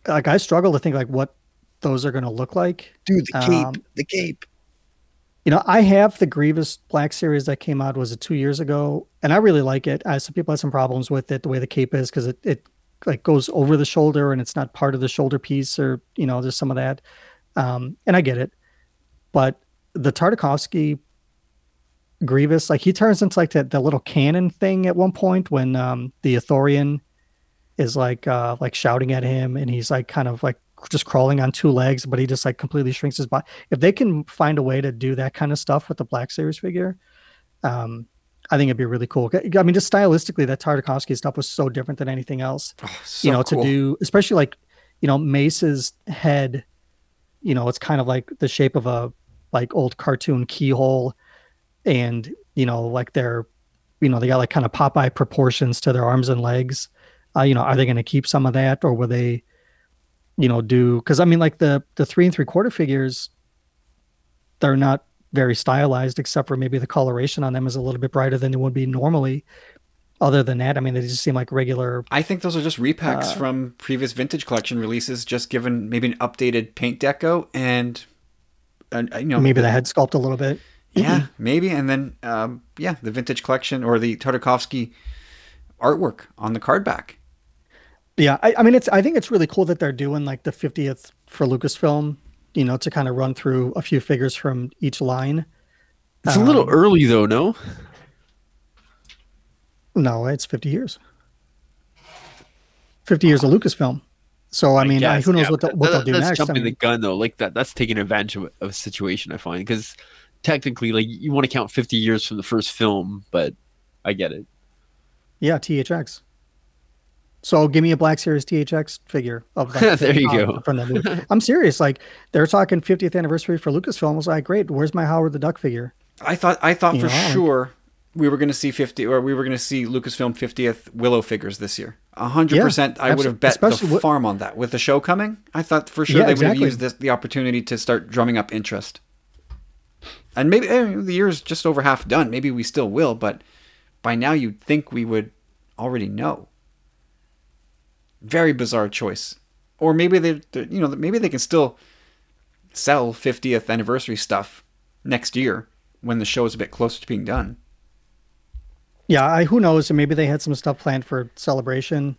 like I struggle to think like what those are gonna look like. Dude, the cape, Um, the cape. You know, I have the Grievous Black series that came out was it two years ago, and I really like it. I some people had some problems with it, the way the cape is, because it it like goes over the shoulder and it's not part of the shoulder piece, or you know, there's some of that. Um, and I get it, but the Tartakovsky Grievous, like he turns into like that the little cannon thing at one point when um the Athorian is like uh like shouting at him, and he's like kind of like just crawling on two legs, but he just like completely shrinks his body if they can find a way to do that kind of stuff with the Black Series figure, um, I think it'd be really cool. I mean, just stylistically, that Tartakovsky stuff was so different than anything else. Oh, so you know, cool. to do, especially like, you know, Mace's head, you know, it's kind of like the shape of a like old cartoon keyhole, and you know, like they're, you know, they got like kind of Popeye proportions to their arms and legs. Uh, you know, are they going to keep some of that, or will they? you know do because i mean like the the three and three quarter figures they're not very stylized except for maybe the coloration on them is a little bit brighter than it would be normally. Other than that i mean they just seem like regular I think those are just repacks Uh, from previous vintage collection releases, just given maybe an updated paint deco and, and uh, you know maybe the head sculpt a little bit. Yeah maybe. And then um, yeah the vintage collection or the Tartakovsky artwork on the card back. yeah I, I mean it's i think it's really cool that they're doing like the 50th for lucasfilm you know to kind of run through a few figures from each line It's a little Um, early though, no? no it's 50 years 50 years of lucasfilm so i, mean I, guess, who knows yeah, what, the, what that- they'll do next I jumping mean, the gun though. Like that, that's taking advantage of, of a situation. I find because technically, like you want to count fifty years from the first film, but I get it. Yeah, THX. So give me a Black Series THX figure of like, There you uh, go. From the movie. I'm serious. Like they're talking 50th anniversary for Lucasfilm. I was like, great. Where's my Howard the Duck figure? I thought I thought You for know, like- sure we were going to see 50 or we were going to see Lucasfilm 50th Willow figures this year. 100% I would have abso- bet especially the with- farm on that. With the show coming, I thought for sure Yeah, they would have used this the opportunity to start drumming up interest. And maybe eh, the is just over half done. Maybe we still will, but by now you'd think we would already know. Very bizarre choice. Or maybe they they- you know, maybe they can still sell 50th anniversary stuff next year when the show is a bit closer to being done. Yeah, I, who knows? Maybe they had some stuff planned for celebration.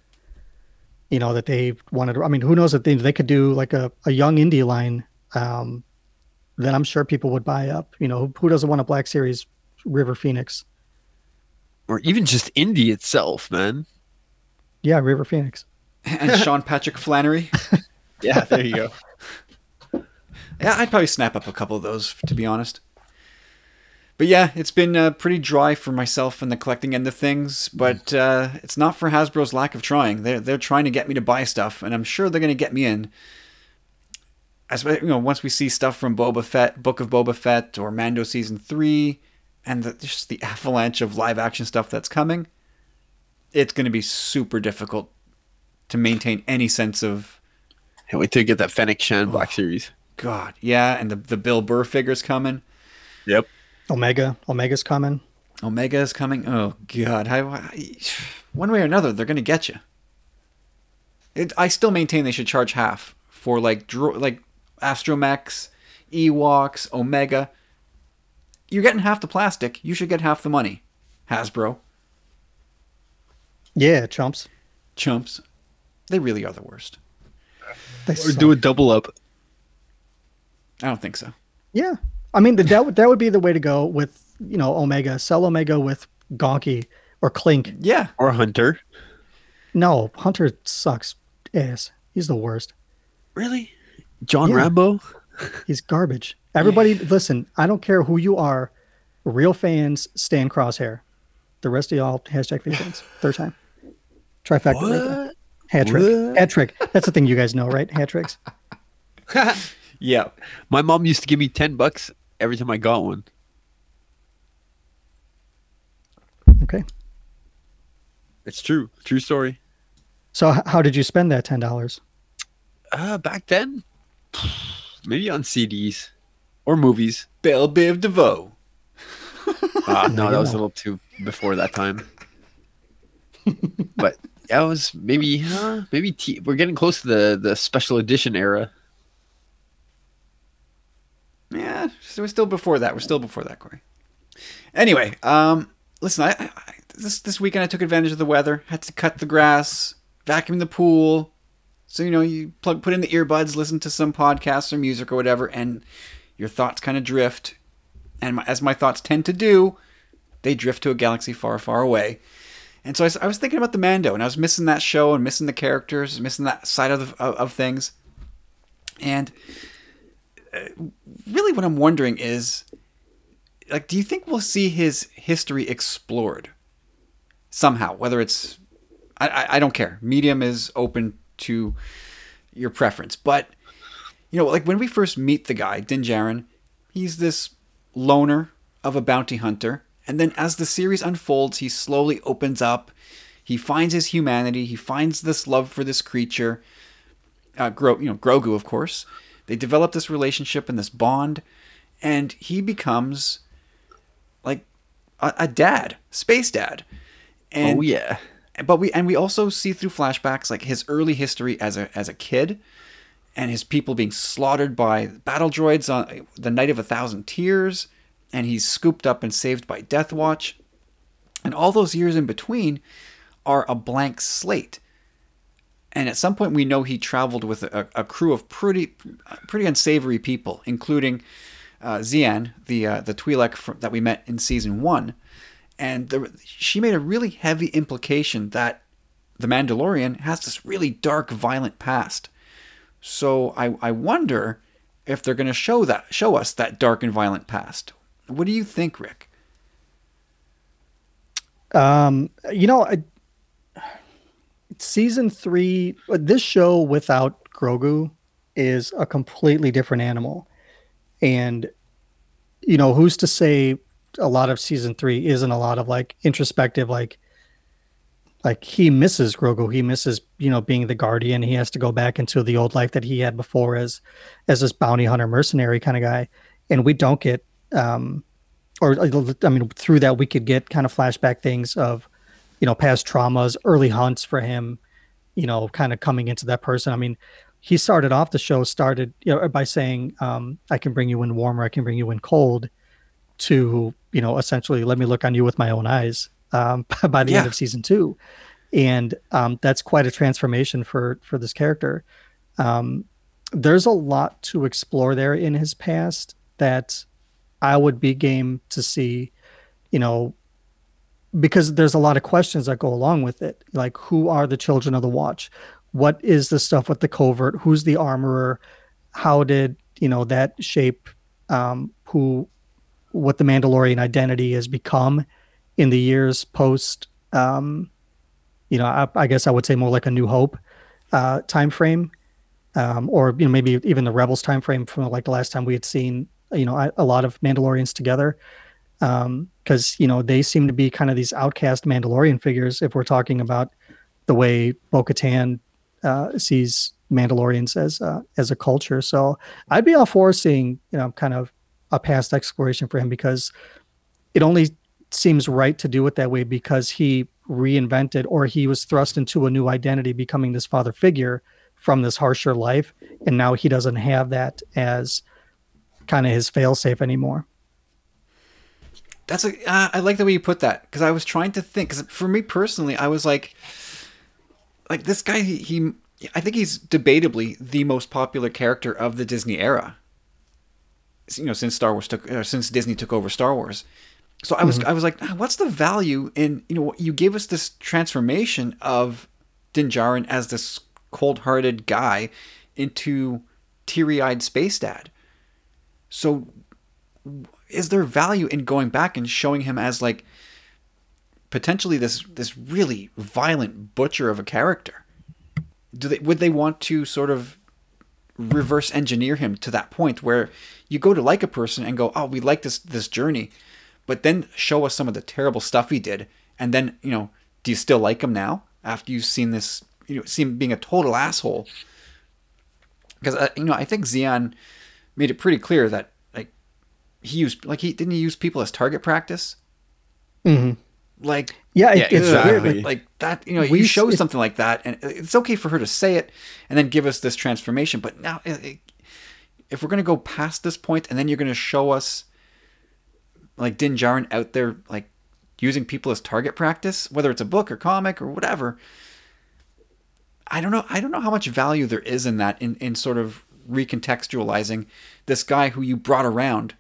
You know that they wanted. I mean, who knows if they they could do like a, a young indie line. Um, then I'm sure people would buy up. You know, who, who doesn't want a Black Series River Phoenix. Or even just indie itself, man. Yeah, River Phoenix. And Sean Patrick Flanery. Yeah, there you go. Yeah, I'd probably snap up a couple of those to be honest. But yeah, it's been uh, pretty dry for myself and the collecting end of things. But uh, it's not for Hasbro's lack of trying. They're they're trying to get me to buy stuff, and I'm sure they're going to get me in. As you know, once we see stuff from Boba Fett, Book of Boba Fett, or Mando season three, and the, just the avalanche of live action stuff that's coming, it's going to be super difficult to maintain any sense of Can't wait to get that Fennec Shand Black oh, Series. God. Yeah, and the the Bill Burr figures coming. Yep. Omega. Omega's coming. Omega is coming. Oh God! How, one way or another, they're gonna get you. It, I still maintain they should charge half for like dro- like Astromechs, Ewoks, Omega. You're getting half the plastic. You should get half the money, Hasbro. Yeah, chumps. Chumps. They really are the worst. They Or suck. do a double up. I don't think so. Yeah, I mean that would that would be the way to go with you know Omega. Sell Omega with Gonky or Clink. Yeah. Or Hunter. No, Hunter sucks ass. He's the worst. Really? John Yeah. Rambo? He's garbage. Everybody, listen. I don't care who you are. Real fans stand crosshair. The rest of y'all hashtag fans. Third time. Trifecta. Right there. What? Hat trick. Hat trick. That's the thing you guys know, right? Hat tricks. Yeah. My mom used to give me 10 bucks every time I got one. Okay. It's true. True story. So h- how did you spend that ten dollars? Uh, back then, maybe on CDs or movies. Belle Biv DeVoe. Uh, no, that was a little too before that time. but that was maybe, uh, maybe t- we're getting close to the the special edition era. Yeah, so we're still before that. We're still before that, Corey. Anyway, um, listen, I I- this this weekend I took advantage of the weather. Had to cut the grass, vacuum the pool. So you know, you plug put in the earbuds, listen to some podcasts or music or whatever, and your thoughts kind of drift. And my, as my thoughts tend to do, they drift to a galaxy far, far away. And so I was thinking about the Mando, and I was missing that show and missing the characters, missing that side of the, of, of things. And uh, really what I'm wondering is like do you think we'll see his history explored somehow whether it's I, I, I don't care. Medium is open to your preference. But you know like when we first meet the guy Din Djarin he's this loner of a bounty hunter and then as the series unfolds he slowly opens up he finds his humanity he finds this love for this creature uh, Gro- you know, Grogu, of course. They develop this relationship and this bond, and he becomes like a, a dad, space dad. And, oh yeah. But we and we also see through flashbacks like his early history as a as a kid, and his people being slaughtered by battle droids on the night of a thousand tears, and he's scooped up and saved by Death Watch, and all those years in between are a blank slate and at some point we know he traveled with a, a crew of pretty pretty unsavory people, including uh, Xi'an, the uh, the Twi'lek fr- that we met in season one, and she made a really heavy implication that the Mandalorian has this really dark, violent past. So I, I wonder if they're going to show that show us that dark and violent past. What do you think, Rick? Um, you know, I, season three, uh, this show without Grogu is a completely different animal. And, you know, who's to say a lot of season three isn't a lot of like introspective, like, like he misses Grogu. He misses, you know, being the guardian. He has to go back into the old life that he had before as, as this bounty hunter mercenary kind of guy. And we don't get, um, or I mean, through that we could get kind of flashback things of, you know, past traumas, early hunts for him, you know, kind of coming into that person. I mean, he started off the show started you know, by saying, um, "I can bring you in warm or I can bring you in cold," to you know, essentially, let me look on you with my own eyes. Um, by the Yeah. end of season two, and um, that's quite a transformation for for this character. Um, there's a lot to explore there in his past that I would be game to see you know, because there's a lot of questions that go along with it. Like, who are the children of the watch? What is the stuff with the covert? Who's the armorer? How did, you know, that shape um, who, what the Mandalorian identity has become in the years post, um, you know, I, I guess I would say more like a New Hope uh, time frame, um, or you know maybe even the Rebels time frame from like the last time we had seen you know a, lot of Mandalorians together, because um, you know they seem to be kind of these outcast Mandalorian figures if we're talking about the way Bo-Katan uh, sees Mandalorians as uh, as a culture. So I'd be all for seeing you know kind of a past exploration for him because it only seems right to do it that way because he reinvented or he was thrust into a new identity becoming this father figure from this harsher life and now he doesn't have that as kind of his failsafe anymore that's a uh, I like the way you put that because I was trying to think because for me personally I was like like this guy he, he I think he's debatably the most popular character of the Disney era you know since Star Wars took uh, since Disney took over Star Wars so I was mm-hmm. I was like, what's the value in you know you gave us this transformation of Din Djarin as this cold-hearted guy into teary-eyed space dad. So is there value in going back and showing him as like potentially this this really violent butcher of a character? Do they would they want to sort of reverse engineer him to that point where you go to like a person and go, "Oh, we like this this journey." but then show us some of the terrible stuff he did, and then you know, do you still like him now after you've seen this? You know, see him being a total asshole. Because uh, you know, I think Xi'an made it pretty clear that like he used like he didn't he use people as target practice. Mm-hmm. Like yeah, it, it's exactly. weird. Like, like, that, you know, we, you show something like that, and it's okay for her to say it, and then give us this transformation. But now, it, if we're gonna go past this point, and then you're gonna show us like Din Djarin out there like using people as target practice, whether it's a book or comic or whatever. I don't know. I don't know how much value there is in that in, in sort of recontextualizing this guy who you brought around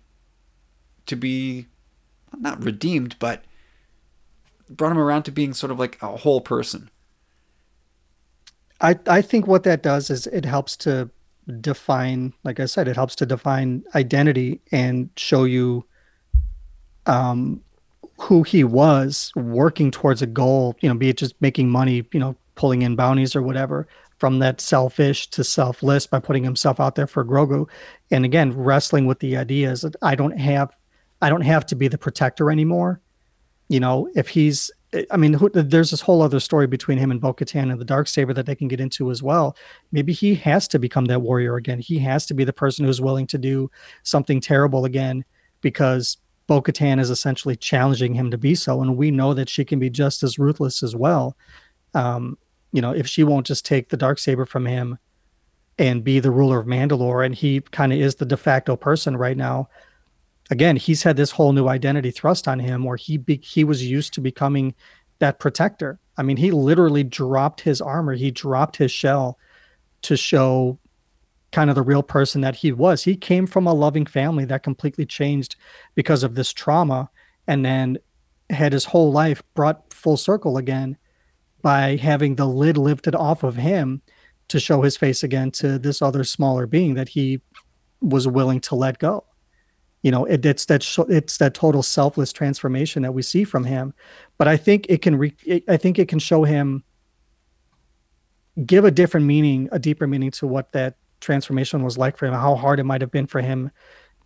to be not redeemed, but brought him around to being sort of like a whole person. I I think what that does is it helps to define, like I said, it helps to define identity and show you um, who he was working towards a goal, you know, be it just making money, you know, pulling in bounties or whatever, from that selfish to selfless by putting himself out there for Grogu. And again, wrestling with the ideas that I don't have, I don't have to be the protector anymore. You know, if he's, I mean, there's this whole other story between him and Bo Katan and the Dark Saber that they can get into as well. Maybe he has to become that warrior again. He has to be the person who's willing to do something terrible again because Bo Katan is essentially challenging him to be so. And we know that she can be just as ruthless as well. Um, you know, if she won't just take the dark saber from him and be the ruler of Mandalore, and he kind of is the de facto person right now. Again, he's had this whole new identity thrust on him, where he be, he was used to becoming that protector. I mean, he literally dropped his armor, he dropped his shell to show kind of the real person that he was. He came from a loving family that completely changed because of this trauma and then had his whole life brought full circle again by having the lid lifted off of him to show his face again to this other smaller being that he was willing to let go. You know, it, it's that sh- it's that total selfless transformation that we see from him. But I think it can re- I think it can show him give a different meaning, a deeper meaning to what that transformation was like for him, how hard it might have been for him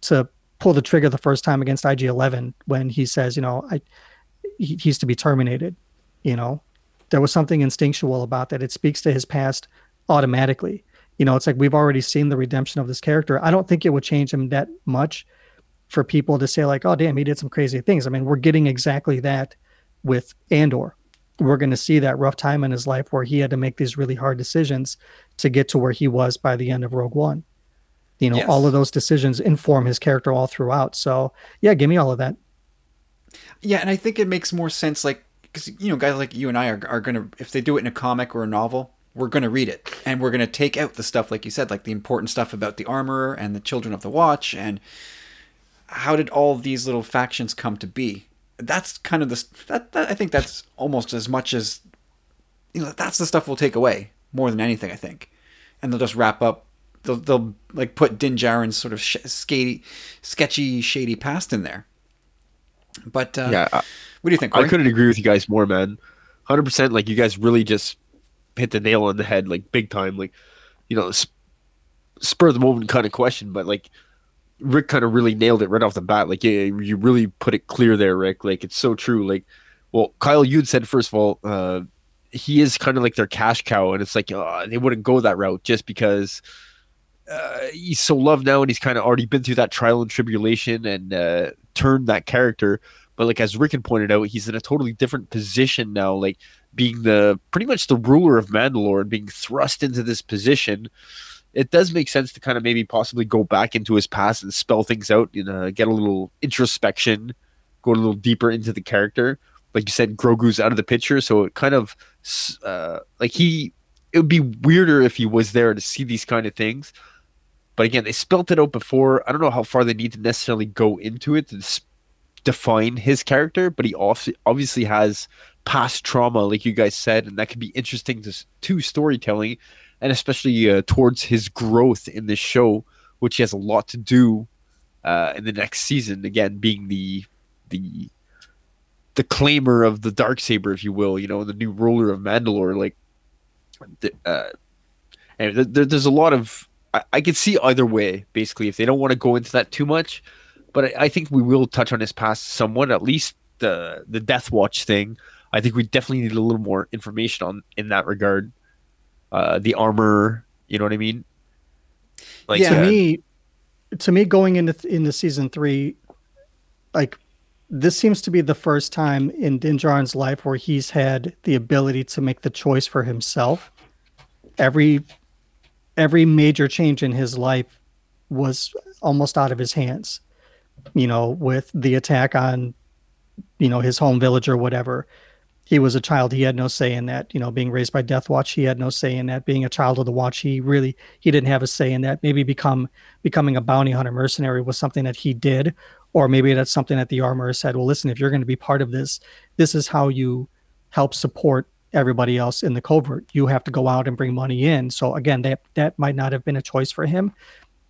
to pull the trigger the first time against IG Eleven when he says, you know, I he, he's to be terminated. You know, there was something instinctual about that. It speaks to his past automatically. You know, it's like we've already seen the redemption of this character. I don't think it would change him that much for people to say like, oh damn, he did some crazy things. I mean, we're getting exactly that with Andor we're going to see that rough time in his life where he had to make these really hard decisions to get to where he was by the end of Rogue One. You know, yes. all of those decisions inform his character all throughout. So, yeah, give me all of that. Yeah, and I think it makes more sense, like, because, you know, guys like you and I are, are to, if they do it in a comic or a novel, we're to read it and we're to take out the stuff, like you said, like the important stuff about the armorer and the children of the watch and how did all these little factions come to be that's kind of the that, that I think that's almost as much as you know that's the stuff we'll take away more than anything I think, and they'll just wrap up. They'll, they'll like put Din Djarin's sort of sh- sketchy, shady past in there. But uh, yeah, I, what do you think? I couldn't agree with you guys more, man. Hundred percent. Like you guys really just hit the nail on the head, like big time. Like you know, sp- spur of the moment kind of question, but like Rick kind of really nailed it right off the bat. Like yeah, you really put it clear there, Rick. Like it's so true. Like, well, Kyle, you'd said first of all, uh, he is kind of like their cash cow, and it's like uh, they wouldn't go that route just because uh, he's so loved now, and he's kind of already been through that trial and tribulation and uh, turned that character. But like as Rick had pointed out, he's in a totally different position now, like being the pretty much the ruler of Mandalore and being thrust into this position. It does make sense to kind of maybe possibly go back into his past and spell things out, you know, get a little introspection, go a little deeper into the character. Like you said, Grogu's out of the picture, so it kind of uh, like he. It would be weirder if he was there to see these kind of things. But again, they spelt it out before. I don't know how far they need to necessarily go into it to define his character, but he obviously has past trauma, like you guys said, and that could be interesting to to storytelling, and especially uh, towards his growth in this show, which he has a lot to do uh, in the next season. Again, being the the the claimer of the dark saber, if you will, you know, the new ruler of Mandalore. Like, uh, and there- there, there's a lot of I, I could see either way. Basically, if they don't want to go into that too much, but I, I think we will touch on his past somewhat. At least the the Death Watch thing. I think we definitely need a little more information on in that regard. Uh, the armor, you know what I mean? Like Yeah. to uh, me to me going into into season three like this seems to be the first time in Din Djarin's life where he's had the ability to make the choice for himself every every major change in his life was almost out of his hands you know with the attack on you know his home village or whatever. He was a child. He had no say in that you know being raised by death watch. He had no say in that. Being a child of the watch he really he didn't have a say in that. Maybe become becoming a bounty hunter mercenary was something that he did or maybe that's something that the armorer said well listen if you're going to be part of this this is how you help support everybody else in the covert. You have to go out and bring money in. So again that that might not have been a choice for him.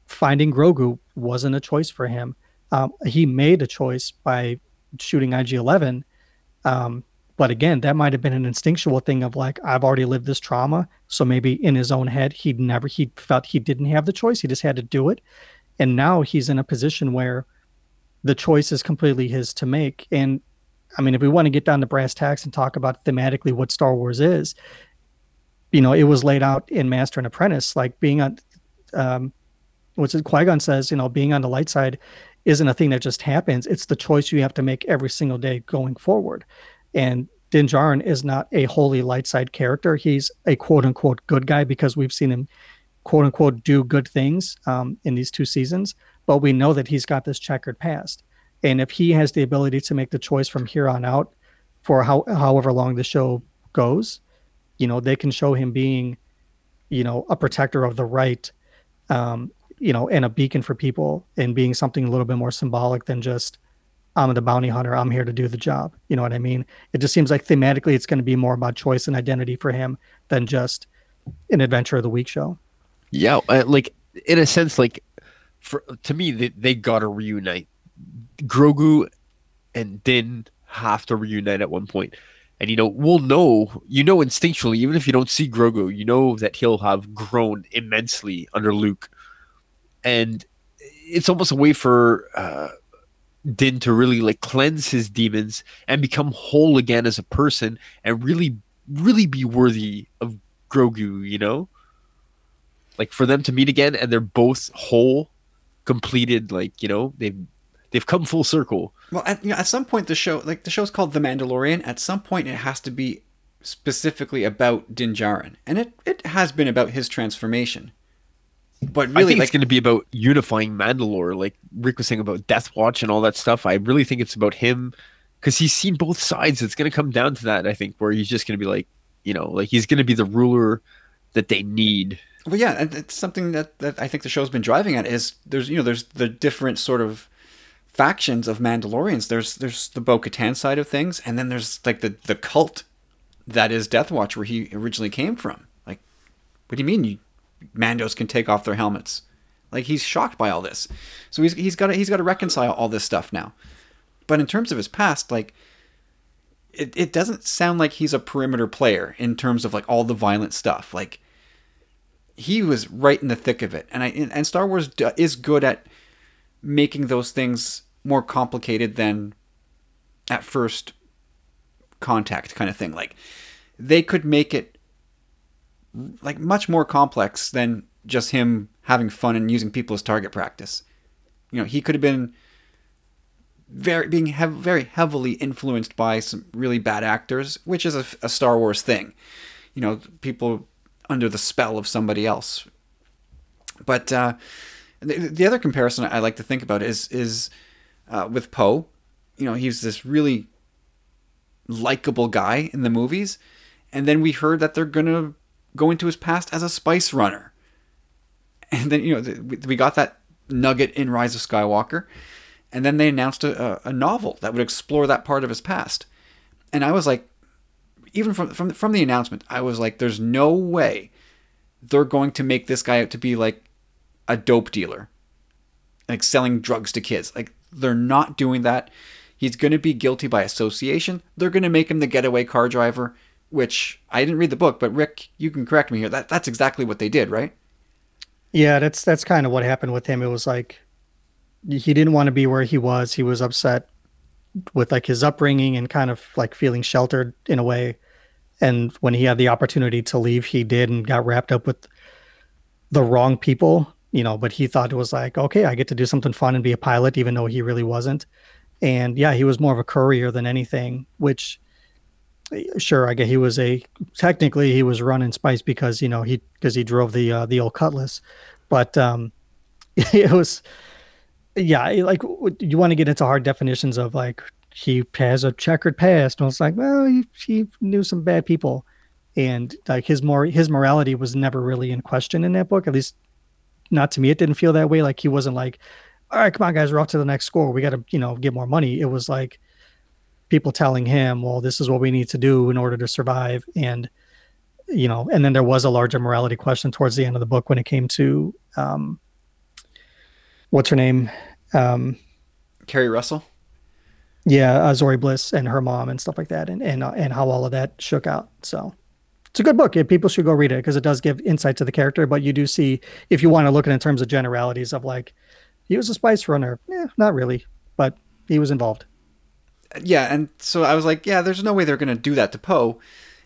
Finding grogu wasn't a choice for him um, he made a choice by shooting ig-11 um, but again that might have been an instinctual thing of like i've already lived this trauma. So maybe in his own head he'd never he felt he didn't have the choice. He just had to do it. And now he's in a position where the choice is completely his to make. And i mean if we want to get down to brass tacks and talk about thematically what star wars is you know it was laid out in master and apprentice like being on um what's it qui-gon says you know being on the light side isn't a thing that just happens it's the choice you have to make every single day going forward and Din Djarin is not a wholly light side character. He's a quote unquote good guy because we've seen him quote unquote do good things um, in these two seasons. But we know that he's got this checkered past. And if he has the ability to make the choice from here on out for how, however long the show goes, you know, they can show him being, you know, a protector of the right, um, you know, and a beacon for people and being something a little bit more symbolic than just, I'm the bounty hunter. I'm here to do the job. You know what I mean? It just seems like thematically it's going to be more about choice and identity for him than just an adventure of the week show. Yeah, uh, like in a sense, like for to me, they, they gotta reunite. Grogu and Din have to reunite at one point, and you know we'll know. You know instinctually, even if you don't see Grogu, you know that he'll have grown immensely under Luke, and it's almost a way for uh, Din to really like cleanse his demons and become whole again as a person, and really, really be worthy of Grogu. You know like for them to meet again and they're both whole completed like you know they've they've come full circle Well, at, you know, at some point the show, like the show's called The Mandalorian. At some point, it has to be specifically about Din Djarin, and it it has been about his transformation. But i really, think like it's going to be about unifying mandalore like rick was saying about death watch and all that stuff i really think it's about him because he's seen both sides it's going to come down to that i think where he's just going to be like you know like he's going to be the ruler that they need Well, yeah, and it's something that, that I think the show's been driving at is there's you know there's the different sort of factions of Mandalorians. There's there's the Bo-Katan side of things, and then there's like the the cult that is Death Watch, where he originally came from. Like, what do you mean you Mandos can take off their helmets? Like he's shocked by all this, so he's he's got to, he's got to reconcile all this stuff now. But in terms of his past, like it, it doesn't sound like he's a perimeter player in terms of like all the violent stuff. Like he was right in the thick of it, and I and Star Wars is good at making those things more complicated than at first contact kind of thing. Like they could make it like much more complex than just him having fun and using people as target practice. You know, he could have been very being hev- very heavily influenced by some really bad actors, which is a, a Star Wars thing. You know, people under the spell of somebody else. But uh, the, the other comparison I like to think about is is uh, with Poe. You know, he's this really likable guy in the movies, and then we heard that they're gonna go into his past as a spice runner, and then you know we got that nugget in Rise of Skywalker, and then they announced a, a novel that would explore that part of his past, and I was like, even from from from the announcement, I was like, there's no way they're going to make this guy out to be like a dope dealer, like selling drugs to kids. Like they're not doing that. He's going to be guilty by association. They're going to make him the getaway car driver, which I didn't read the book, but Rick, you can correct me here. That that's exactly what they did, right? Yeah, that's that's kind of what happened with him. It was like he didn't want to be where he was. He was upset with like his upbringing and kind of like feeling sheltered in a way. And when he had the opportunity to leave, he did and got wrapped up with the wrong people you know, but he thought it was like, okay, I get to do something fun and be a pilot, even though he really wasn't. And yeah, he was more of a courier than anything, which sure, I guess he was a technically he was running spice because, you know, he because he drove the uh, the old cutlass. But um it was yeah, like you want to get into hard definitions of like he has a checkered past. And it's like, well, he, he knew some bad people. And like his more his morality was never really in question in that book, at least not to me. It didn't feel that way. Like he wasn't like, all right, come on, guys, we're off to the next score. We got to, you know, get more money. It was like people telling him, well, this is what we need to do in order to survive. And, you know, and then there was a larger morality question towards the end of the book when it came to, um, what's her name? Um, Keri Russell. Yeah, uh, Zorii Bliss and her mom and stuff like that, and and uh, and how all of that shook out. So it's a good book. People should go read it because it does give insight to the character. But you do see, if you want to look at it in terms of generalities of like, he was a spice runner. Yeah, not really, but he was involved. Yeah, and so I was like, yeah, there's no way they're going to do that to Poe.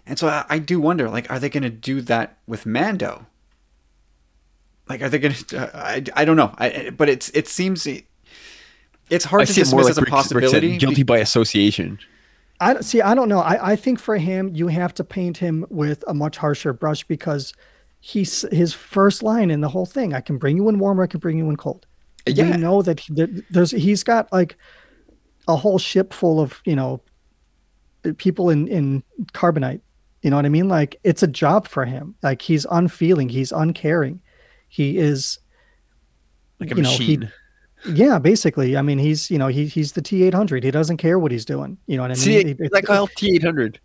And so I, I do wonder, like, are they going to do that with Mando? Like, are they going to? Uh, I, I don't know. I, but it's it seems it's hard I to dismiss more like as a possibility. Said, guilty by association. I see. I don't know. I, I think for him, you have to paint him with a much harsher brush because he's his first line in the whole thing. I can bring you in warm, or I can bring you in cold. Yeah. We know that, he, there's he's got like a whole ship full of you know people in in carbonite. You know what I mean? Like it's a job for him. Like he's unfeeling. He's uncaring. He is like a machine. Know, he, yeah, basically. I mean, he's you know he he's the T eight hundred. He doesn't care what he's doing. You know what I mean? See, it, like Kyle T eight hundred.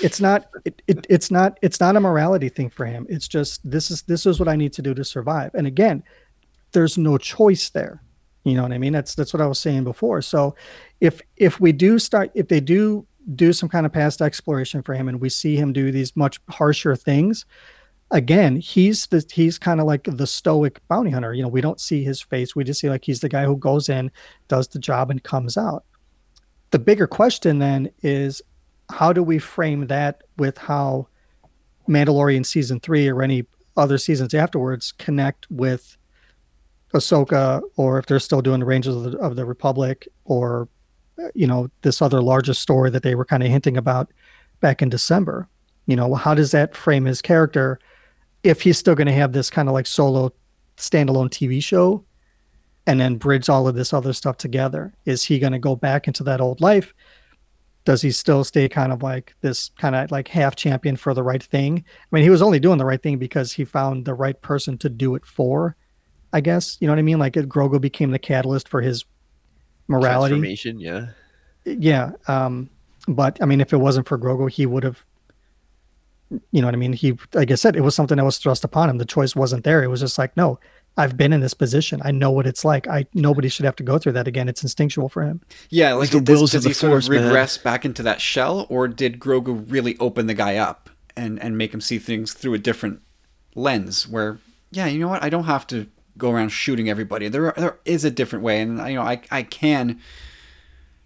It's not it, it, it's not it's not a morality thing for him. It's just this is this is what I need to do to survive. And again, there's no choice there. You know what I mean? That's that's what I was saying before. So if if we do start if they do do some kind of past exploration for him and we see him do these much harsher things, again, he's the he's kind of like the stoic bounty hunter. You know, we don't see his face. We just see like he's the guy who goes in, does the job, and comes out. The bigger question then is how do we frame that with how Mandalorian season three or any other seasons afterwards connect with Ahsoka, or if they're still doing the Rangers of the, of the Republic, or you know this other larger story that they were kind of hinting about back in December. You know, how does that frame his character? if he's still going to have this kind of like solo standalone TV show and then bridge all of this other stuff together. Is he going to go back into that old life? Does he still stay kind of like this kind of like half champion for the right thing? I mean, he was only doing the right thing because he found the right person to do it for, I guess. You know what I mean? Like Grogu became the catalyst for his morality. Transformation, yeah. Yeah. Um, but I mean, if it wasn't for Grogu, he would have. You know what I mean? He, like I said, it was something that was thrust upon him. The choice wasn't there. It was just like, no, I've been in this position. I know what it's like. I nobody should have to go through that again. It's instinctual for him. Yeah, like the does, wills does of he the sort Force, of man. regress back into that shell, or did Grogu really open the guy up and and make him see things through a different lens? Where, yeah, you know what? I don't have to go around shooting everybody. There are, there is a different way, and you know, I I can,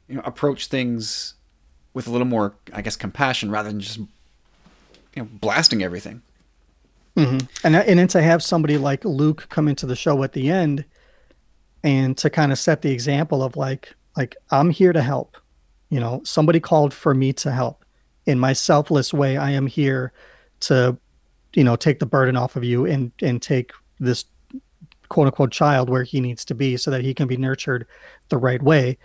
you know, approach things with a little more, I guess, compassion rather than just you know blasting everything. Mm-hmm. And and then to have somebody like Luke come into the show at the end, and to kind of set the example of like like I'm here to help. You know, somebody called for me to help. In my selfless way, I am here to, you know, take the burden off of you and and take this quote unquote child where he needs to be so that he can be nurtured the right way.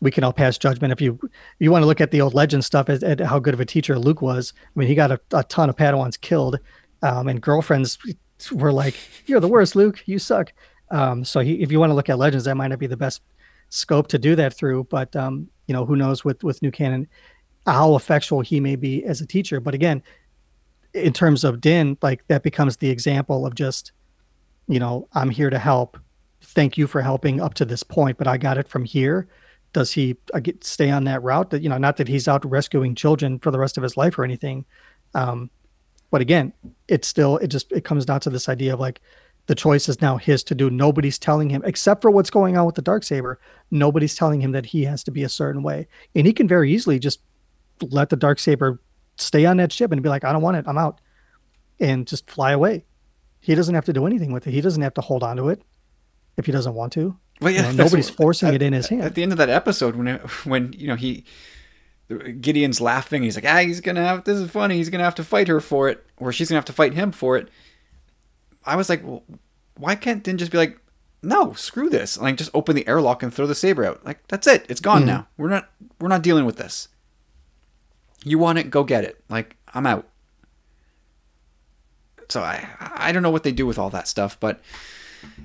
We can all pass judgment if you you want to look at the old legend stuff at how good of a teacher Luke was. I mean, he got a, a ton of Padawans killed, um, and girlfriends were like, "You're the worst, Luke. You suck." Um, so he, if you want to look at legends, that might not be the best scope to do that through. But um, you know, who knows with with new canon how effectual he may be as a teacher. But again, in terms of Din, like that becomes the example of just, you know, I'm here to help. Thank you for helping up to this point, but I got it from here. Does he get, stay on that route? That you know, not that he's out rescuing children for the rest of his life or anything. Um, but again, it's still it just it comes down to this idea of like the choice is now his to do. Nobody's telling him except for what's going on with the dark saber. Nobody's telling him that he has to be a certain way, and he can very easily just let the dark saber stay on that ship and be like, I don't want it, I'm out, and just fly away. He doesn't have to do anything with it. He doesn't have to hold on to it if he doesn't want to. Well, You know, nobody's forcing at- it in his hand. At the end of that episode, when it, when you know he Gideon's laughing, he's like, ah, he's gonna have this is funny. He's gonna have to fight her for it, or she's gonna have to fight him for it. I was like, well, why can't Din just be like, no, screw this, like just open the airlock and throw the saber out? Like that's it, it's gone now. We're not we're not dealing with this. You want it, go get it. Like I'm out. So I I don't know what they do with all that stuff, but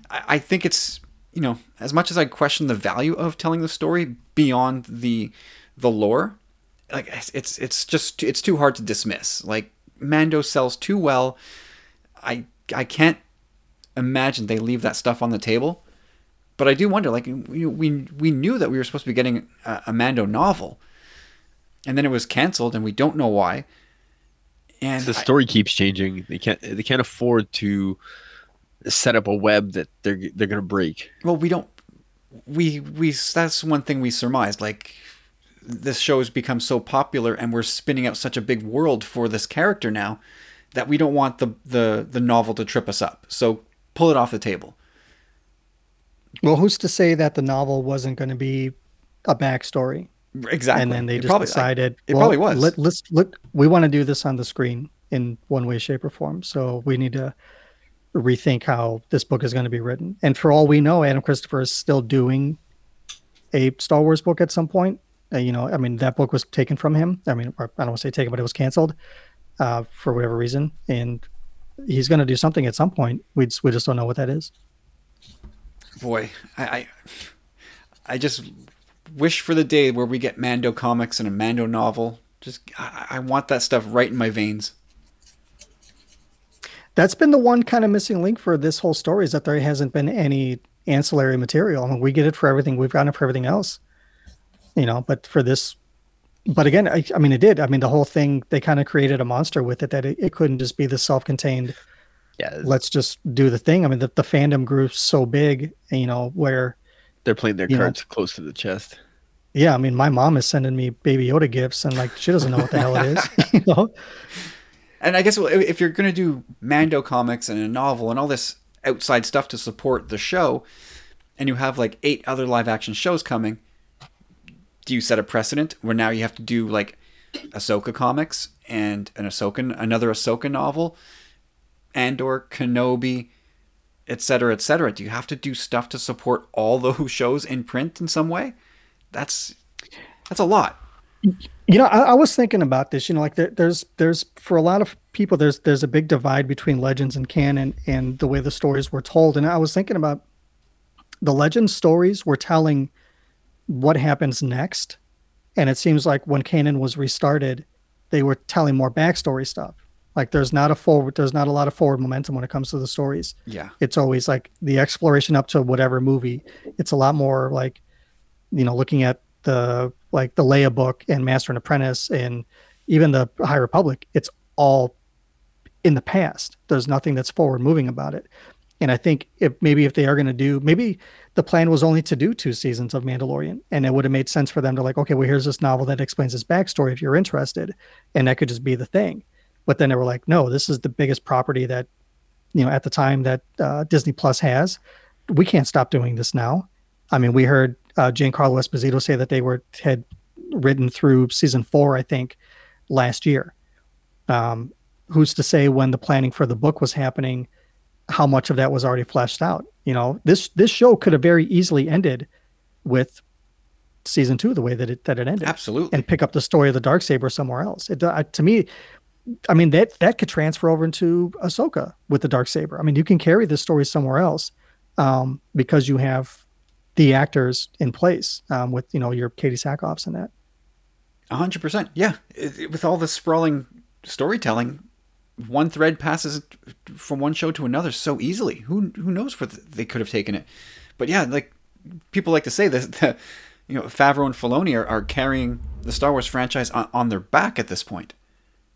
I, I think it's you know as much as I question the value of telling the story beyond the the lore, like it's it's, just it's too hard to dismiss. Like Mando sells too well. I I can't imagine they leave that stuff on the table. But I do wonder, like we we, we knew that we were supposed to be getting a, a Mando novel, and then it was canceled, and we don't know why. And the I- story keeps changing. They can't they can't afford to set up a web that they're they're gonna break. well we don't we we that's one thing we surmised like this show has become so popular and we're spinning out such a big world for this character now that we don't want the the the novel to trip us up so pull it off the table Well, who's to say that the novel wasn't going to be a backstory? Exactly and then they It just probably- decided it well, probably was Let, let's look. We want to do this on the screen in one way, shape, or form. So we need to rethink how this book is going to be written. And for all we know, Adam Christopher is still doing a Star Wars book at some point. Uh, you know, I mean, that book was taken from him. I mean, or I don't want to say taken, but it was canceled uh, for whatever reason. And he's going to do something at some point. We just, we just don't know what that is. boy I, I i just wish for the day where we get mando comics and a mando novel just i, I want that stuff right in my veins that's been the one kind of missing link for this whole story is that there hasn't been any ancillary material. I mean, we get it for everything. We've gotten it for everything else, you know. But for this, but again, I, I mean, it did. I mean, the whole thing they kind of created a monster with it that it, it couldn't just be the self-contained. Yeah, Let's just do the thing. I mean, the, the fandom grew so big, you know, where they're playing their you know. cards close to the chest. yeah, I mean, my mom is sending me Baby Yoda gifts, and like she doesn't know what the hell it is, you know. And I guess well, if you're going to do Mando comics and a novel and all this outside stuff to support the show, and you have like eight other live action shows coming, do you set a precedent where now you have to do like Ahsoka comics and an Ahsoka, another Ahsoka novel, and or Kenobi, etc., etc.? Do you have to do stuff to support all those shows in print in some way? That's that's a lot. You know, I, I was thinking about this. You know, like there, there's there's for a lot of people, there's there's a big divide between legends and canon and the way the stories were told. And I was thinking about the legend stories were telling what happens next. And it seems like when canon was restarted, they were telling more backstory stuff. Like there's not a forward, there's not a lot of forward momentum when it comes to the stories. Yeah. It's always like the exploration up to whatever movie. It's a lot more like, you know, looking at the like the Leia book and Master and Apprentice and even the High Republic. It's all in the past. There's nothing that's forward moving about it. And I think if maybe if they are going to do, maybe the plan was only to do two seasons of Mandalorian, and it would have made sense for them to like, okay, well, here's this novel that explains this backstory if you're interested, and that could just be the thing. But then they were like, no, this is the biggest property that, you know, at the time that uh, Disney Plus has. We can't stop doing this now. I mean, we heard uh, Giancarlo Esposito say that they were had written through season four, I think, last year. Um, who's to say when the planning for the book was happening, how much of that was already fleshed out? You know, this this show could have very easily ended with season two the way that it that it ended, Absolutely. and pick up the story of the dark saber somewhere else. It uh, to me, I mean that that could transfer over into Ahsoka with the dark saber. I mean, you can carry this story somewhere else um, because you have the actors in place um, with you know your Katie Sackhoffs and that. Hundred percent. Yeah. It- it- with all this sprawling storytelling, one thread passes from one show to another so easily. Who who knows where th- they could have taken it? But yeah, like people like to say that, that you know, Favreau and Filoni are, are carrying the Star Wars franchise on, on their back at this point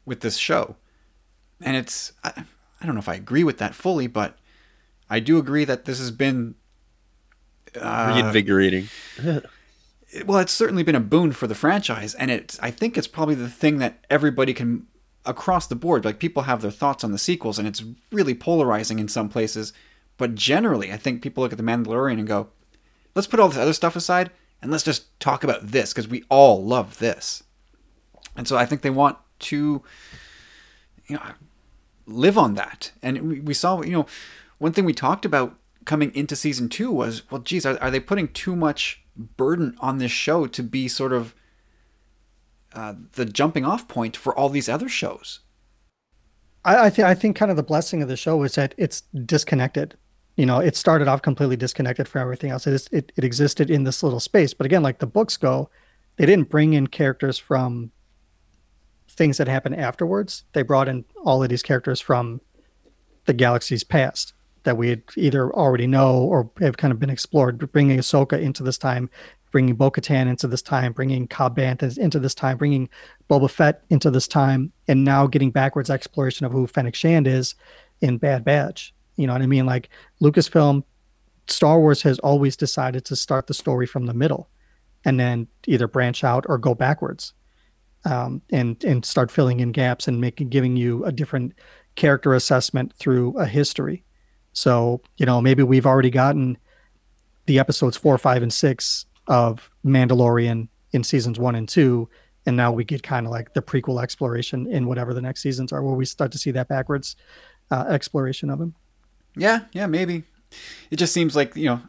with this show, and it's I, I don't know if I agree with that fully, but I do agree that this has been uh, Reinvigorating. well, it's certainly been a boon for the franchise, and it's I think it's probably the thing that everybody can across the board. Like people have their thoughts on the sequels, and it's really polarizing in some places. But generally, I think people look at the Mandalorian and go, "Let's put all this other stuff aside, and let's just talk about this because we all love this." And so I think they want to, you know, live on that. And we, saw, you know, one thing we talked about coming into season two was, well, geez, are, are they putting too much burden on this show to be sort of uh, the jumping off point for all these other shows? I, I think I think kind of the blessing of the show is that it's disconnected. You know, it started off completely disconnected from everything else. It is it, it existed in this little space. But again, like the books go, they didn't bring in characters from things that happened afterwards. They brought in all of these characters from the galaxy's past that we had either already know or have kind of been explored. Bringing Ahsoka into this time, bringing Bo-Katan into this time, bringing Cobb Vanth into this time, bringing Boba Fett into this time, and now getting backwards exploration of who Fennec Shand is in Bad Batch. You know what I mean? Like Lucasfilm, Star Wars has always decided to start the story from the middle, and then either branch out or go backwards, um, and and start filling in gaps and making giving you a different character assessment through a history. So you know maybe we've already gotten the episodes four, five, and six of Mandalorian in seasons one and two, and now we get kind of like the prequel exploration in whatever the next seasons are, where we start to see that backwards uh, exploration of him. Yeah, yeah, maybe. It just seems like you know,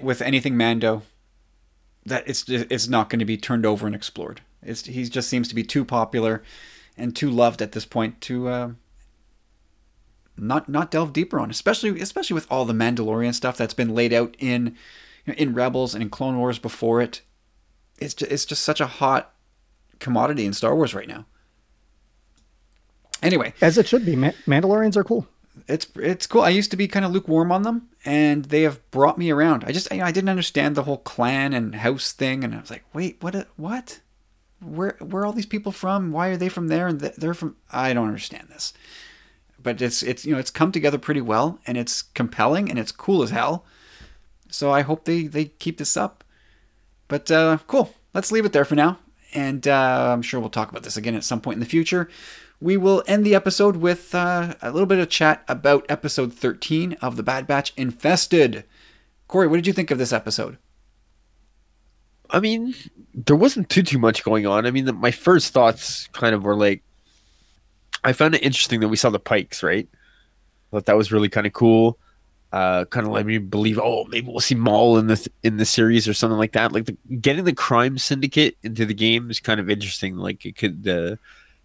with anything Mando, that it's it's not going to be turned over and explored. It's he just seems to be too popular and too loved at this point to uh, not not delve deeper on, especially especially with all the Mandalorian stuff that's been laid out in you know, in Rebels and in Clone Wars before it. It's just, it's just such a hot commodity in Star Wars right now. Anyway, As it should be. Ma- Mandalorians are cool. it's it's cool. I used to be kind of lukewarm on them, and they have brought me around. I just I, I didn't understand the whole clan and house thing, and I was like, wait, what? What? Where where all these people from? Why are they from there and they're from? I don't understand this. But it's it's you know it's come together pretty well, and it's compelling and it's cool as hell. So I hope they they keep this up. But uh, cool. Let's leave it there for now, and uh, I'm sure we'll talk about this again at some point in the future. We will end the episode with uh, a little bit of chat about episode 13 of The Bad Batch Infested. Corey, what did you think of this episode? I mean, there wasn't too too much going on. I mean, the, my first thoughts kind of were like, I found it interesting that we saw the Pikes, right? I thought that was really kind of cool. Uh, kind of let me believe, oh, maybe we'll see Maul in the in the series or something like that. Like the, getting the crime syndicate into the game is kind of interesting. Like it could uh,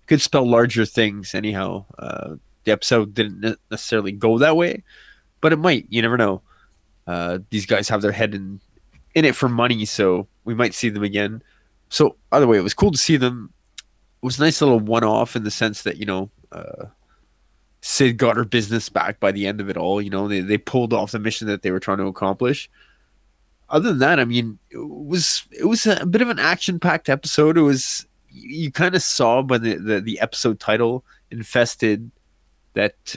could spell larger things. Anyhow, uh, the episode didn't necessarily go that way, but it might. You never know. Uh, these guys have their head in in it for money, so we might see them again. So either way, it was cool to see them. It was a nice little one-off in the sense that you know. Uh, Cid got her business back by the end of it all. You know, they, they pulled off the mission that they were trying to accomplish. Other than that, I mean, it was it was a bit of an action packed episode. It was you, you kind of saw by the, the the episode title infested that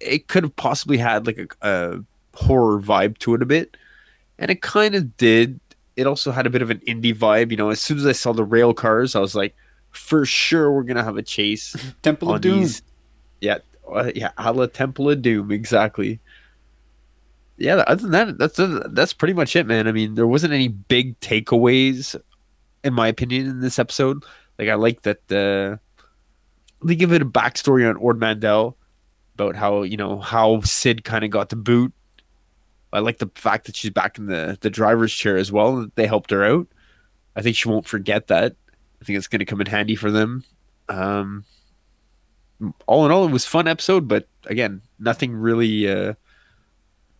it could have possibly had like a, a horror vibe to it a bit, and it kind of did. It also had a bit of an indie vibe. You know, as soon as I saw the rail cars, I was like, for sure we're gonna have a chase. Temple of Doom. These. Yeah, uh, yeah, a la Temple of Doom, exactly. Yeah, other than that, that's that's pretty much it, man. I mean, there wasn't any big takeaways, in my opinion, in this episode. Like, I like that uh, they give it a backstory on Ord Mantell about how you know how Cid kind of got the boot. I like the fact that she's back in the the driver's chair as well. That they helped her out. I think she won't forget that. I think it's going to come in handy for them. Um, all in all, it was fun episode, but again, nothing really uh,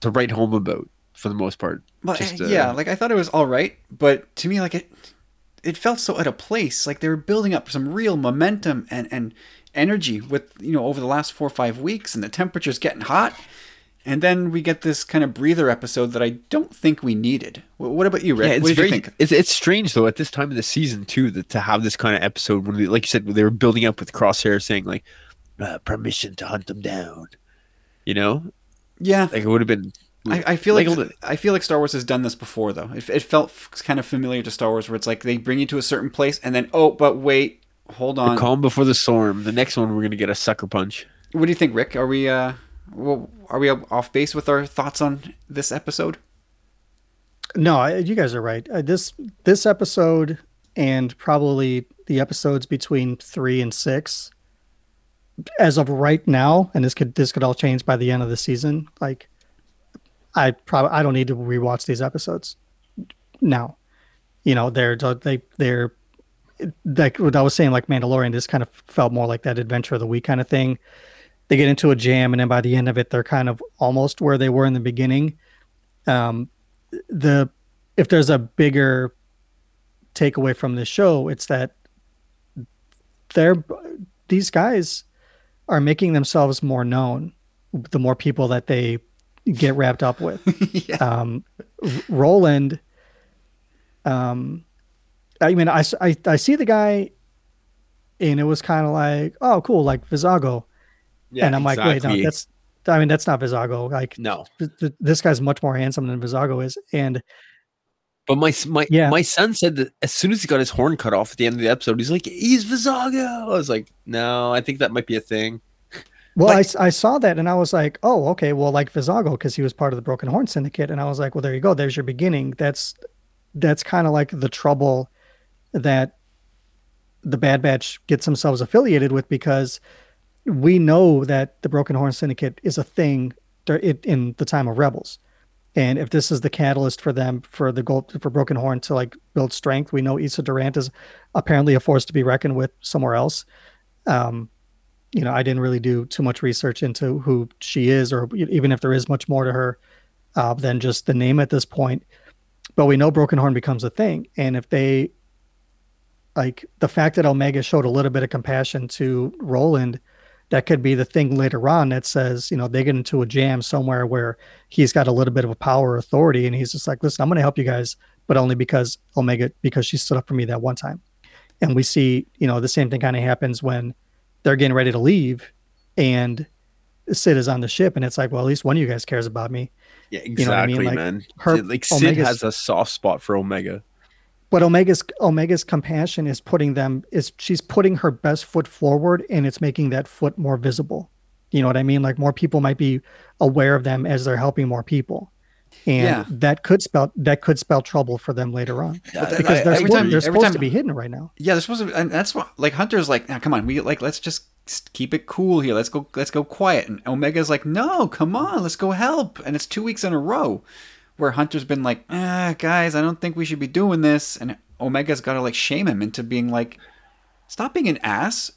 to write home about for the most part. But Just, uh, yeah, like I thought it was all right, but to me, like it, it felt so out of place. Like they were building up some real momentum and and energy with you know over the last four or five weeks, and the temperature's getting hot. And then we get this kind of breather episode that I don't think we needed. What about you, Rick? Yeah, it's what did very, you think? It's, it's strange though at this time of the season too that to have this kind of episode when, we, like you said, they were building up with Crosshair saying like, uh, permission to hunt them down. You know? Yeah. Like it would have been. I, I feel like, like I feel like Star Wars has done this before though. It, it felt kind of familiar to Star Wars, where it's like they bring you to a certain place and then oh, but wait, hold on. The calm before the storm. The next one we're gonna get a sucker punch. What do you think, Rick? Are we uh, well, are we off base with our thoughts on this episode? No, you guys are right. Uh, this this episode and probably the episodes between three and six as of right now, and this could this could all change by the end of the season. Like, I probably I don't need to rewatch these episodes now. You know, they're they they're like what I was saying, like Mandalorian. This kind of felt more like that adventure of the week kind of thing. They get into a jam, and then by the end of it, they're kind of almost where they were in the beginning. Um, the if there's a bigger takeaway from this show, it's that they're these guys are making themselves more known the more people that they get wrapped up with. yeah. um, Roland, um, I mean, I, I, I see the guy and it was kind of like, oh, cool, like Vizago. Yeah, and I'm exactly. like, wait, no, that's, I mean, that's not Vizago. Like, no, th- th- this guy's much more handsome than Vizago is. And, but my my yeah. my son said that as soon as he got his horn cut off at the end of the episode, he's like, "He's Vizago." I was like, "No, I think that might be a thing." Well, like, I, I saw that and I was like, "Oh, okay. Well, like Vizago, because he was part of the Broken Horn Syndicate." And I was like, "Well, there you go. There's your beginning. That's that's kind of like the trouble that the Bad Batch gets themselves affiliated with because we know that the Broken Horn Syndicate is a thing in the time of Rebels." And if this is the catalyst for them for the goal for Broken Horn to like build strength, we know Issa Durand is apparently a force to be reckoned with somewhere else. Um, you know, I didn't really do too much research into who she is, or even if there is much more to her uh, than just the name at this point. But we know Broken Horn becomes a thing, and if they like the fact that Omega showed a little bit of compassion to Roland that could be the thing later on that says, you know, they get into a jam somewhere where he's got a little bit of a power authority and he's just like, listen, I'm going to help you guys, but only because Omega, because she stood up for me that one time. And we see, you know, the same thing kind of happens when they're getting ready to leave and Cid is on the ship and it's like, well, at least one of you guys cares about me. Yeah, exactly, you know I mean? like, man. Her, like Cid Omega's, has a soft spot for Omega but omega's omega's compassion is putting them is she's putting her best foot forward and it's making that foot more visible. You know what i mean? Like more people might be aware of them as they're helping more people. And yeah. that could spell that could spell trouble for them later on. Because they're, every supposed, time, they're supposed time, to be hidden right now. Yeah they're supposed to and that's what like hunter's like come on we like let's just keep it cool here. Let's go let's go quiet. And omega's like no come on let's go help. And it's two weeks in a row where Hunter's been like, ah, guys, I don't think we should be doing this, and Omega's got to like shame him into being like, stop being an ass,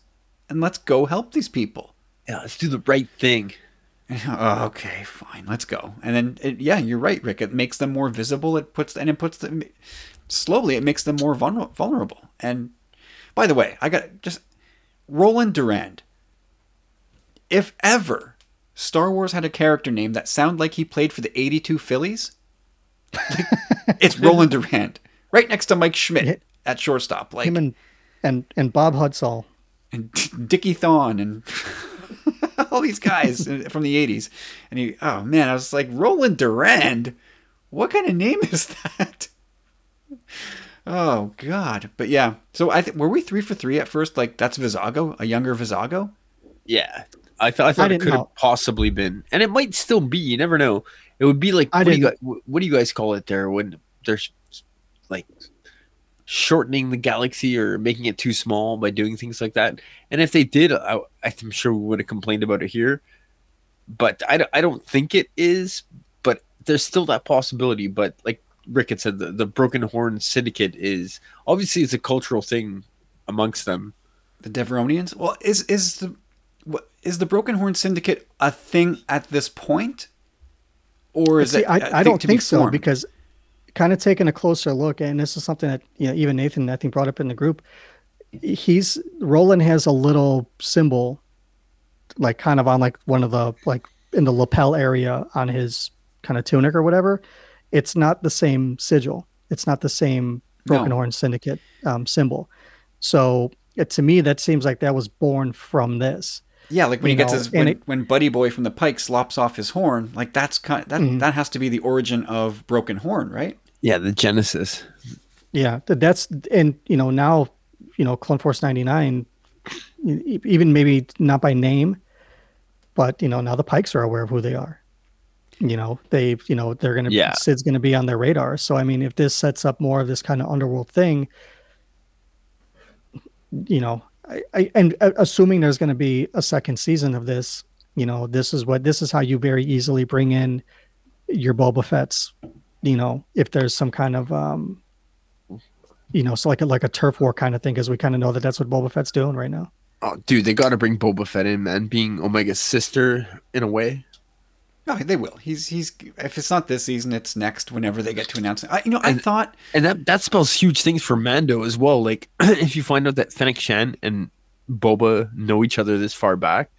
and let's go help these people. Yeah, let's do the right thing. Oh, okay, fine, let's go. And then, it, yeah, you're right, Rick. It makes them more visible. It puts and it puts them slowly. It makes them more vulner- vulnerable. And by the way, I got just Roland Durand. If ever Star Wars had a character name that sounded like he played for the '82 Phillies, it's Roland Durand, right next to Mike Schmidt Yeah. at shortstop, like Him and and and Bob Hudsall. and Dickie Thon and all these guys from the 80s. And he, oh man, I was like, Roland Durand? What kind of name is that? Oh God. But yeah. So I think, were we three for three at first? Like, that's Vizago, a younger Vizago? Yeah, I thought I thought it didn't could have possibly been, and it might still be. You never know. It would be like I what do you guys, what do you guys call it there when there's like shortening the galaxy or making it too small by doing things like that. And if they did, I, I'm sure we would have complained about it here. But I, don't- I don't think it is. But there's still that possibility. But like Rick had said, the, the Broken Horn Syndicate is obviously it's a cultural thing amongst them. The Devaronians? Well, is, is the, what, is the Broken Horn Syndicate a thing at this point? Or is See, it? I, I thing don't to be think so formed? because kind of taking a closer look, and this is something that you know even Nathan I think brought up in the group. He's Roland has a little symbol, like kind of on like one of the like in the lapel area on his kind of tunic or whatever. It's not the same sigil. It's not the same Broken No. Horn Syndicate um, symbol. So it, to me, that seems like that was born from this. Yeah, like when you he gets know, his when, it- when Buddy Boy from the Pike slops off his horn, like that's kind that Mhm. that has to be the origin of Broken Horn, right? Yeah, the Genesis. Yeah, that's and you know now, you know, Clone Force ninety nine, even maybe not by name, but you know now the Pikes are aware of who they are. You know they, you know they're gonna, Yeah. Cid's gonna be on their radar. So I mean, if this sets up more of this kind of underworld thing, you know, I, I and uh, assuming there's gonna be a second season of this, you know, this is what this is how you very easily bring in your Boba Fett's. You know, if there's some kind of um, you know, so like a, like a turf war kind of thing, because we kind of know that that's what Boba Fett's doing right now. Oh, dude, they got to bring Boba Fett in, man. Being Omega's sister in a way. No, they will. He's he's if it's not this season, it's next. Whenever they get to announce it, I, you know, I And- thought And that that spells huge things for Mando as well. Like if you find out that Fennec Shand and Boba know each other this far back,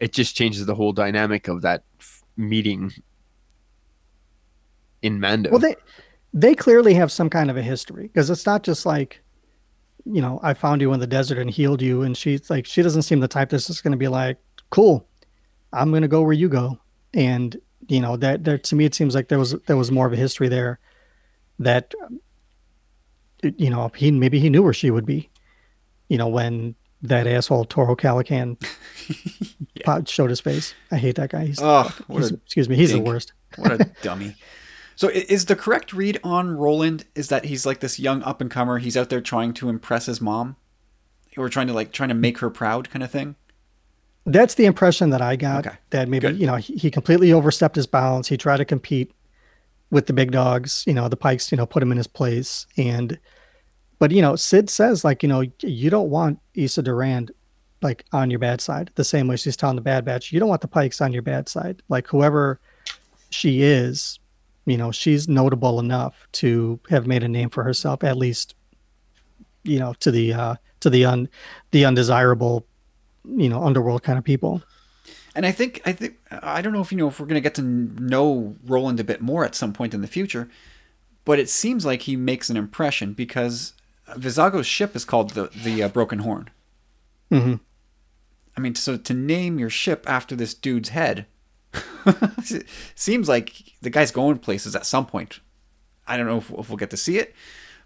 it just changes the whole dynamic of that f- meeting in Mando. Well, they they clearly have some kind of a history because it's not just like, you know, I found you in the desert and healed you, and she's like, she doesn't seem the type that's just going to be like, cool, I'm going to go where you go, and you know that there to me it seems like there was there was more of a history there, that, you know, he maybe he knew where she would be, you know, when that asshole Toro Calican po- showed his face. I hate that guy. He's, oh, he's- excuse me, he's dink. the worst. what a dummy. So is the correct read on Roland is that he's like this young up and comer? He's out there trying to impress his mom, or trying to like trying to make her proud, kind of thing. That's the impression that I got. Okay. That maybe Good. you know he, he completely overstepped his bounds. He tried to compete with the big dogs. You know the Pikes. You know put him in his place. And but you know Cid says like you know you don't want Issa Durand like on your bad side. The same way she's telling the Bad Batch, you don't want the Pikes on your bad side. Like whoever she is, you know she's notable enough to have made a name for herself at least. You know to the uh, to the un the undesirable you know underworld kind of people. And I think I think I don't know if you know if we're gonna get to know Roland a bit more at some point in the future, but it seems like he makes an impression because Vizago's ship is called the the uh, Broken Horn. hmm I mean, so to name your ship after this dude's head seems like the guy's going places at some point. I don't know if, if we'll get to see it,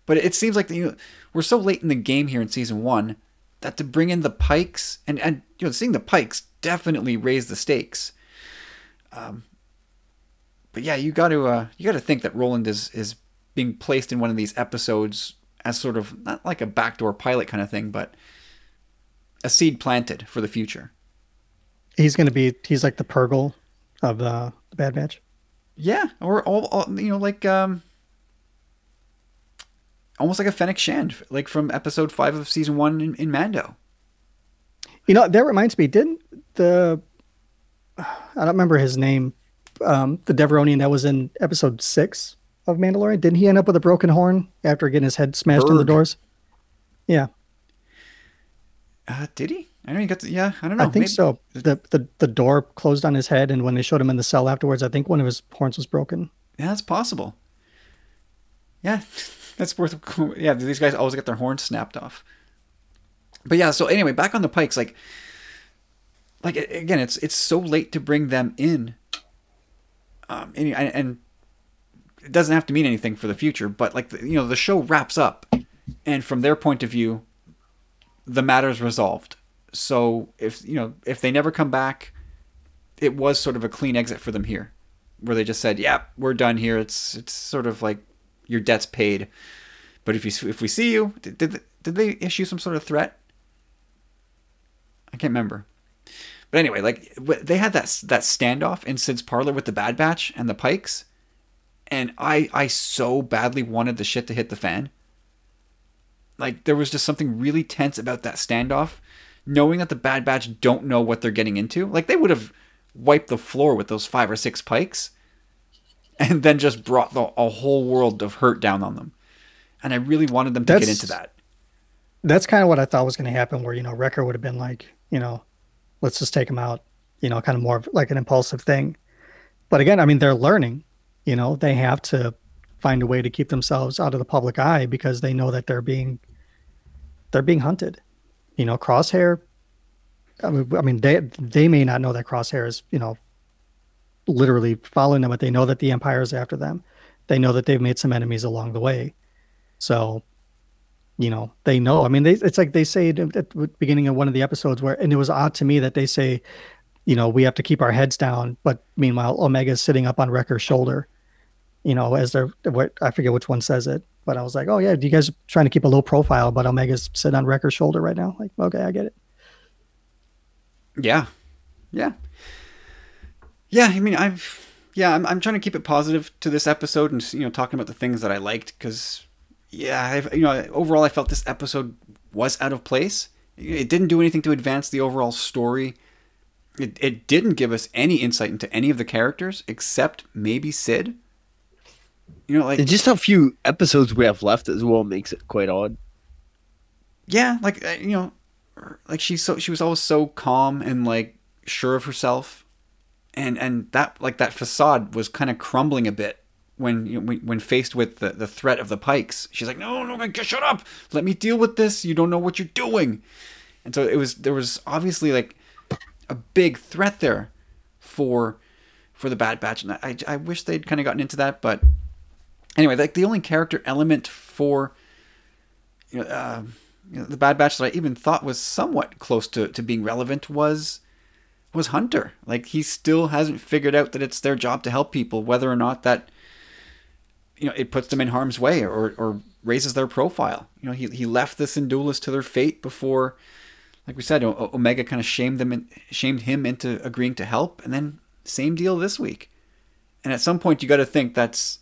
but it seems like you know, we're so late in the game here in season one that to bring in the Pikes and and you know seeing the Pikes definitely raise the stakes. Um, but yeah, you got to uh, you got to think that Roland is is being placed in one of these episodes as sort of not like a backdoor pilot kind of thing, but a seed planted for the future. He's going to be he's like the Purgle of the, the Bad Batch. Yeah, or all, all you know, like um, almost like a Fennec Shand, like from episode five of season one in, in Mando. You know that reminds me. Didn't the I don't remember his name. Um, the Devaronian that was in episode six of Mandalorian. Didn't he end up with a broken horn after getting his head smashed in the doors? Yeah, Uh, did he? I know he got. The, yeah, I don't know. I think Maybe- so. The, the the door closed on his head, and when they showed him in the cell afterwards, I think one of his horns was broken. Yeah, that's possible. Yeah, that's worth. Yeah, these guys always get their horns snapped off. But yeah, so anyway, back on the Pikes, like, like again, it's it's so late to bring them in. Um, and, and it doesn't have to mean anything for the future, but like you know, the show wraps up, and from their point of view, the matter's resolved. So if you know if they never come back, it was sort of a clean exit for them here where they just said, "Yeah, we're done here." It's it's sort of like your debt's paid. But if you if we see you, did did, they issue some sort of threat? I can't remember. But anyway, like they had that that standoff in Cid's parlor with the Bad Batch and the Pikes, and I I so badly wanted the shit to hit the fan. Like there was just something really tense about that standoff, knowing that the Bad Batch don't know what they're getting into. Like they would have wiped the floor with those five or six pikes, and then just brought the, a whole world of hurt down on them. And I really wanted them to get into that. That's kind of what I thought was going to happen. Where you know Wrecker would have been like, you know, let's just take him out. You know, kind of more of like an impulsive thing. But again, I mean, they're learning. You know, they have to find a way to keep themselves out of the public eye because they know that they're being they're being hunted. You know, Crosshair. I mean, I mean, they they may not know that Crosshair is you know literally following them, but they know that the Empire is after them. They know that they've made some enemies along the way. So, you know, they know. I mean, they, it's like they say at the beginning of one of the episodes where, and it was odd to me that they say, you know, we have to keep our heads down, but meanwhile, Omega's sitting up on Wrecker's shoulder. You know, as they're what I forget which one says it, but I was like, oh yeah, you guys are trying to keep a low profile, but Omega's sitting on Wrecker's shoulder right now. Like, okay, I get it. Yeah, yeah, yeah. I mean, I've yeah, I'm I'm trying to keep it positive to this episode and you know talking about the things that I liked because yeah, I've you know overall I felt this episode was out of place. It didn't do anything to advance the overall story. It it didn't give us any insight into any of the characters except maybe Cid. You know, like And just how few episodes we have left as well makes it quite odd. yeah, like uh, you know, like she's so she was always so calm and like sure of herself, and and that like that facade was kind of crumbling a bit when you know, when, faced with the, the threat of the pikes. She's like, no, no, just shut up, let me deal with this. You don't know what you're doing, and so it was there was obviously like a big threat there for for the Bad Batch, and I I wish they'd kind of gotten into that, but anyway, like the only character element for you know, uh, you know, the Bad Batch that I even thought was somewhat close to, to being relevant was was Hunter. Like he still hasn't figured out that it's their job to help people, whether or not that you know it puts them in harm's way or or raises their profile. You know, he he left the Syndulas to their fate before, like we said, o- Omega kind of shamed them and shamed him into agreeing to help, and then same deal this week. And at some point, you got to think that's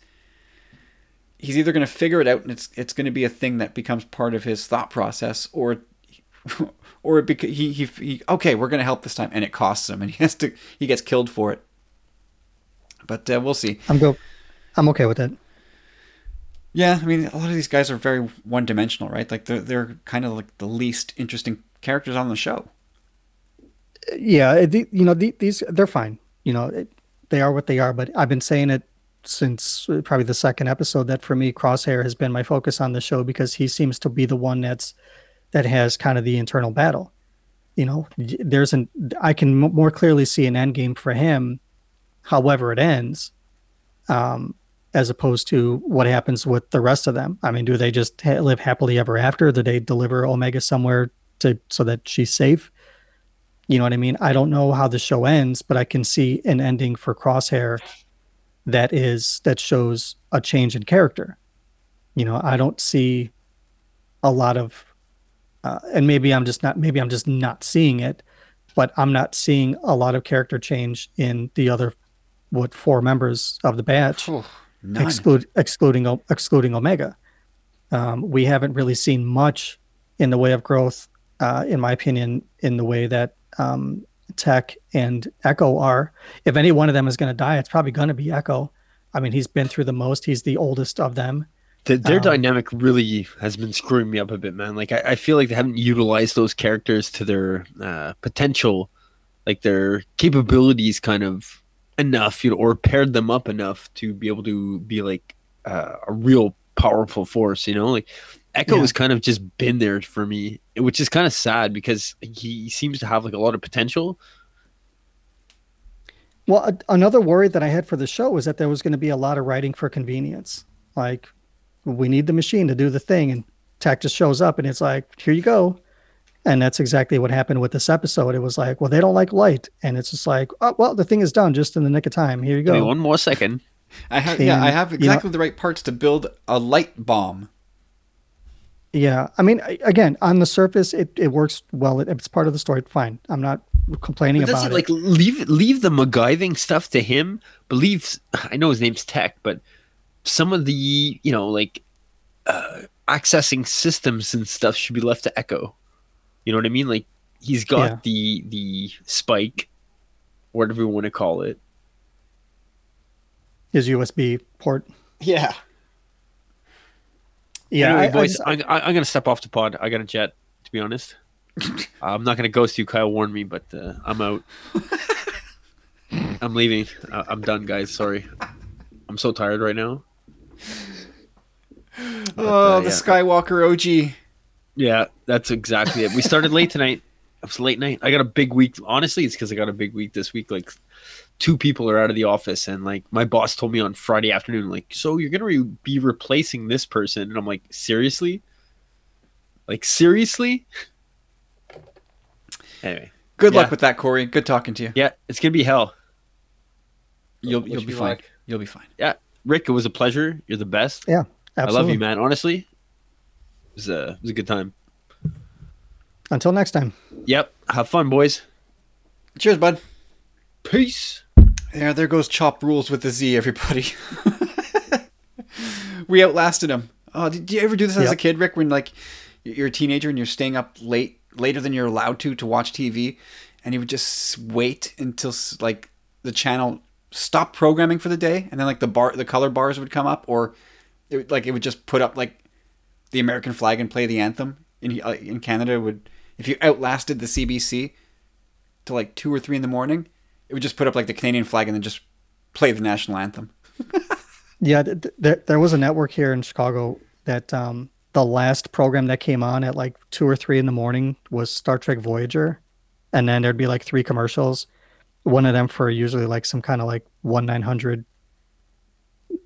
he's either going to figure it out and it's it's going to be a thing that becomes part of his thought process or or it beca- he, he he okay we're going to help this time and it costs him and he has to he gets killed for it but uh, we'll see I'm go. I'm okay with that. yeah i mean a lot of these guys are very one-dimensional right like they're, they're kind of like the least interesting characters on the show yeah, the, you know, the, these they're fine. You know, it, they are what they are. But I've been saying it since uh, probably the second episode that for me, Crosshair has been my focus on the show because he seems to be the one that's that has kind of the internal battle. You know, there's an I can more clearly see an end game for him, however it ends, um, as opposed to what happens with the rest of them. I mean, do they just ha- live happily ever after? Do they deliver Omega somewhere to so that she's safe? You know what I mean? I don't know how the show ends, but I can see an ending for Crosshair that is that shows a change in character. You know, I don't see a lot of uh, and maybe I'm just not maybe I'm just not seeing it, but I'm not seeing a lot of character change in the other what four members of the batch none exclude excluding excluding Omega. Um, we haven't really seen much in the way of growth, uh, in my opinion, in the way that um, Tech, and Echo are. If any one of them is going to die, it's probably going to be Echo. I mean, he's been through the most. He's the oldest of them. The, their Um, dynamic really has been screwing me up a bit, man. Like I, I feel like they haven't utilized those characters to their uh, potential, like their capabilities, kind of enough, you know, or paired them up enough to be able to be like uh, a real powerful force. You know, like Echo Yeah. has kind of just been there for me, which is kind of sad because he seems to have like a lot of potential. Well, a- another worry that I had for the show was that there was going to be a lot of writing for convenience. Like, we need the machine to do the thing, and Tech just shows up, and it's like, here you go. And that's exactly what happened with this episode. It was like, well, they don't like light, and it's just like, oh, well, the thing is done just in the nick of time. Here you Give me go. one more second. I have yeah, I And, have you know- exactly the right parts to build a light bomb. Yeah, I mean, again, on the surface, it, it works well. It, it's part of the story. Fine, I'm not complaining But about it, it. like leave leave the MacGyving stuff to him. But leave I know his name's Tech, but some of the you know like uh, accessing systems and stuff should be left to Echo. You know what I mean? Like he's got Yeah. the the spike, whatever you want to call it. His USB port. Yeah. Yeah, anyway, I- I boys, just- I, I, I'm gonna step off the pod. I got a jet. To be honest, I'm not gonna ghost you. Kyle warned me, but uh, I'm out. I'm leaving. Uh, I'm done, guys. Sorry. I'm so tired right now. But, Oh, uh, the yeah. Skywalker OG. Yeah, that's exactly it. We started late tonight. It was late night. I got a big week. Honestly, it's because I got a big week this week. Like, two people are out of the office, and like my boss told me on Friday afternoon, like, so you're gonna re- be replacing this person, and I'm like, seriously, like seriously. Anyway, Good Yeah. luck with that, Corey. Good talking to you. yeah, it's gonna be hell. You'll you'll be fine. luck. You'll be fine. Yeah, Rick, it was a pleasure. You're the best. yeah, I love you, man. Honestly, it was a it was a good time. Until next time. Yep. Have fun, boys. Cheers, bud. Peace. Yeah, there goes Chop Rules with the Z, everybody. we outlasted him. Oh, did you ever do this as a kid, Rick? When like you're a teenager and you're staying up late, later than you're allowed to, to watch TV, and you would just wait until like the channel stopped programming for the day, and then like the bar, the color bars would come up, or it would, like it would just put up like the American flag and play the anthem. In uh, in Canada, would if you outlasted the CBC to like two or three in the morning, it would just put up like the Canadian flag and then just play the national anthem. Yeah, th- th- there there was a network here in Chicago that um, the last program that came on at like two or three in the morning was Star Trek Voyager, and then there'd be like three commercials, one of them for usually like some kind of like one nine hundred,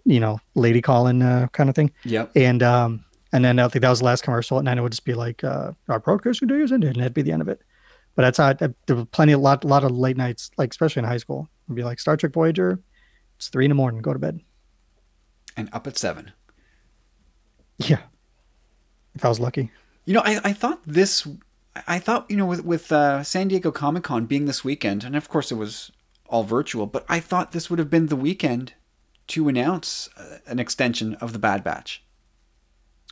you know, lady calling uh, kind of thing, Yep. and um, and then I think that was the last commercial, and then it would just be like uh, our broadcasting day is ended, and that'd be the end of it. But that's how I, there were plenty, a lot, lot of late nights, like especially in high school, it'd be like Star Trek Voyager. It's three in the morning. Go to bed. And up at seven. Yeah. If I was lucky. You know, I, I thought this, I thought, you know, with, with uh, San Diego Comic Con being this weekend, and of course it was all virtual, but I thought this would have been the weekend to announce uh, an extension of the Bad Batch.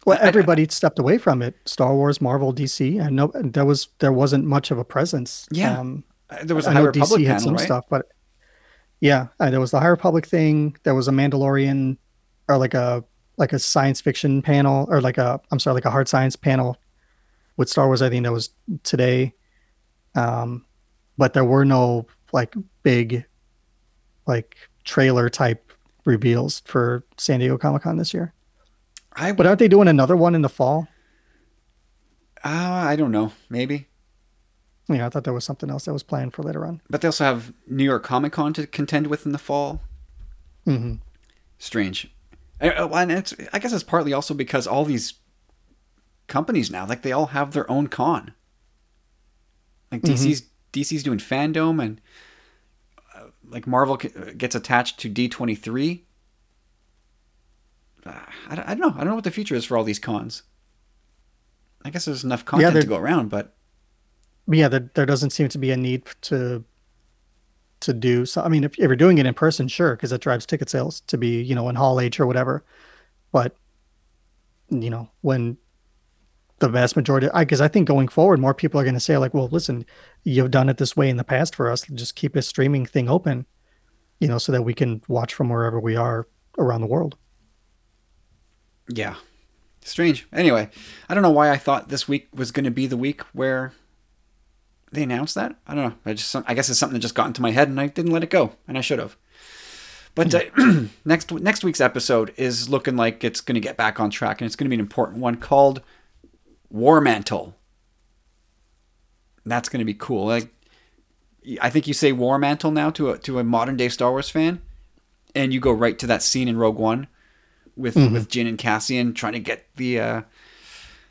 Well, I- I- everybody stepped away from it. Star Wars, Marvel, DC, and no, there was there wasn't much of a presence. Yeah. Um, Uh, There was a I know Republic DC had some right? stuff, but yeah, uh, there was the High Republic thing. There was a Mandalorian, or like a like a science fiction panel, or like a I'm sorry, like a hard science panel with Star Wars. I think that was today. Um, but there were no like big, like trailer type reveals for San Diego Comic Con this year. I, But aren't they doing another one in the fall? uh, I don't know, maybe. Yeah, I thought there was something else that was planned for later on. But they also have New York Comic Con to contend with in the fall. Mm-hmm. strange. Uh, and it's, I guess it's partly also because all these companies now, like they all have their own con. Like DC's DC's doing fandom, and uh, like Marvel uh, gets attached to D twenty three. Uh, I don't I don't know. I don't know what the future is for all these cons. I guess there's enough content they're- to go around, but yeah, there, there doesn't seem to be a need to to do so. I mean, if, if you're doing it in person, sure, because it drives ticket sales to be you know in Hall H or whatever. But you know when the vast majority because I, I, think going forward more people are going to say like well listen you've done it this way in the past for us. Just keep a streaming thing open you know so that we can watch from wherever we are around the world. Yeah. Strange. Anyway i don't know why i thought this week was going to be the week where they announced that. I don't know. I just i guess it's something that just got into my head and i didn't let it go and i should have. But uh, next next week's episode is looking like it's going to get back on track, and it's going to be an important one called War Mantle. That's going to be cool. Like, I think you say War Mantle now to a to a modern day Star Wars fan, and you go right to that scene in Rogue One with mm-hmm. with Jyn and Cassian trying to get the uh,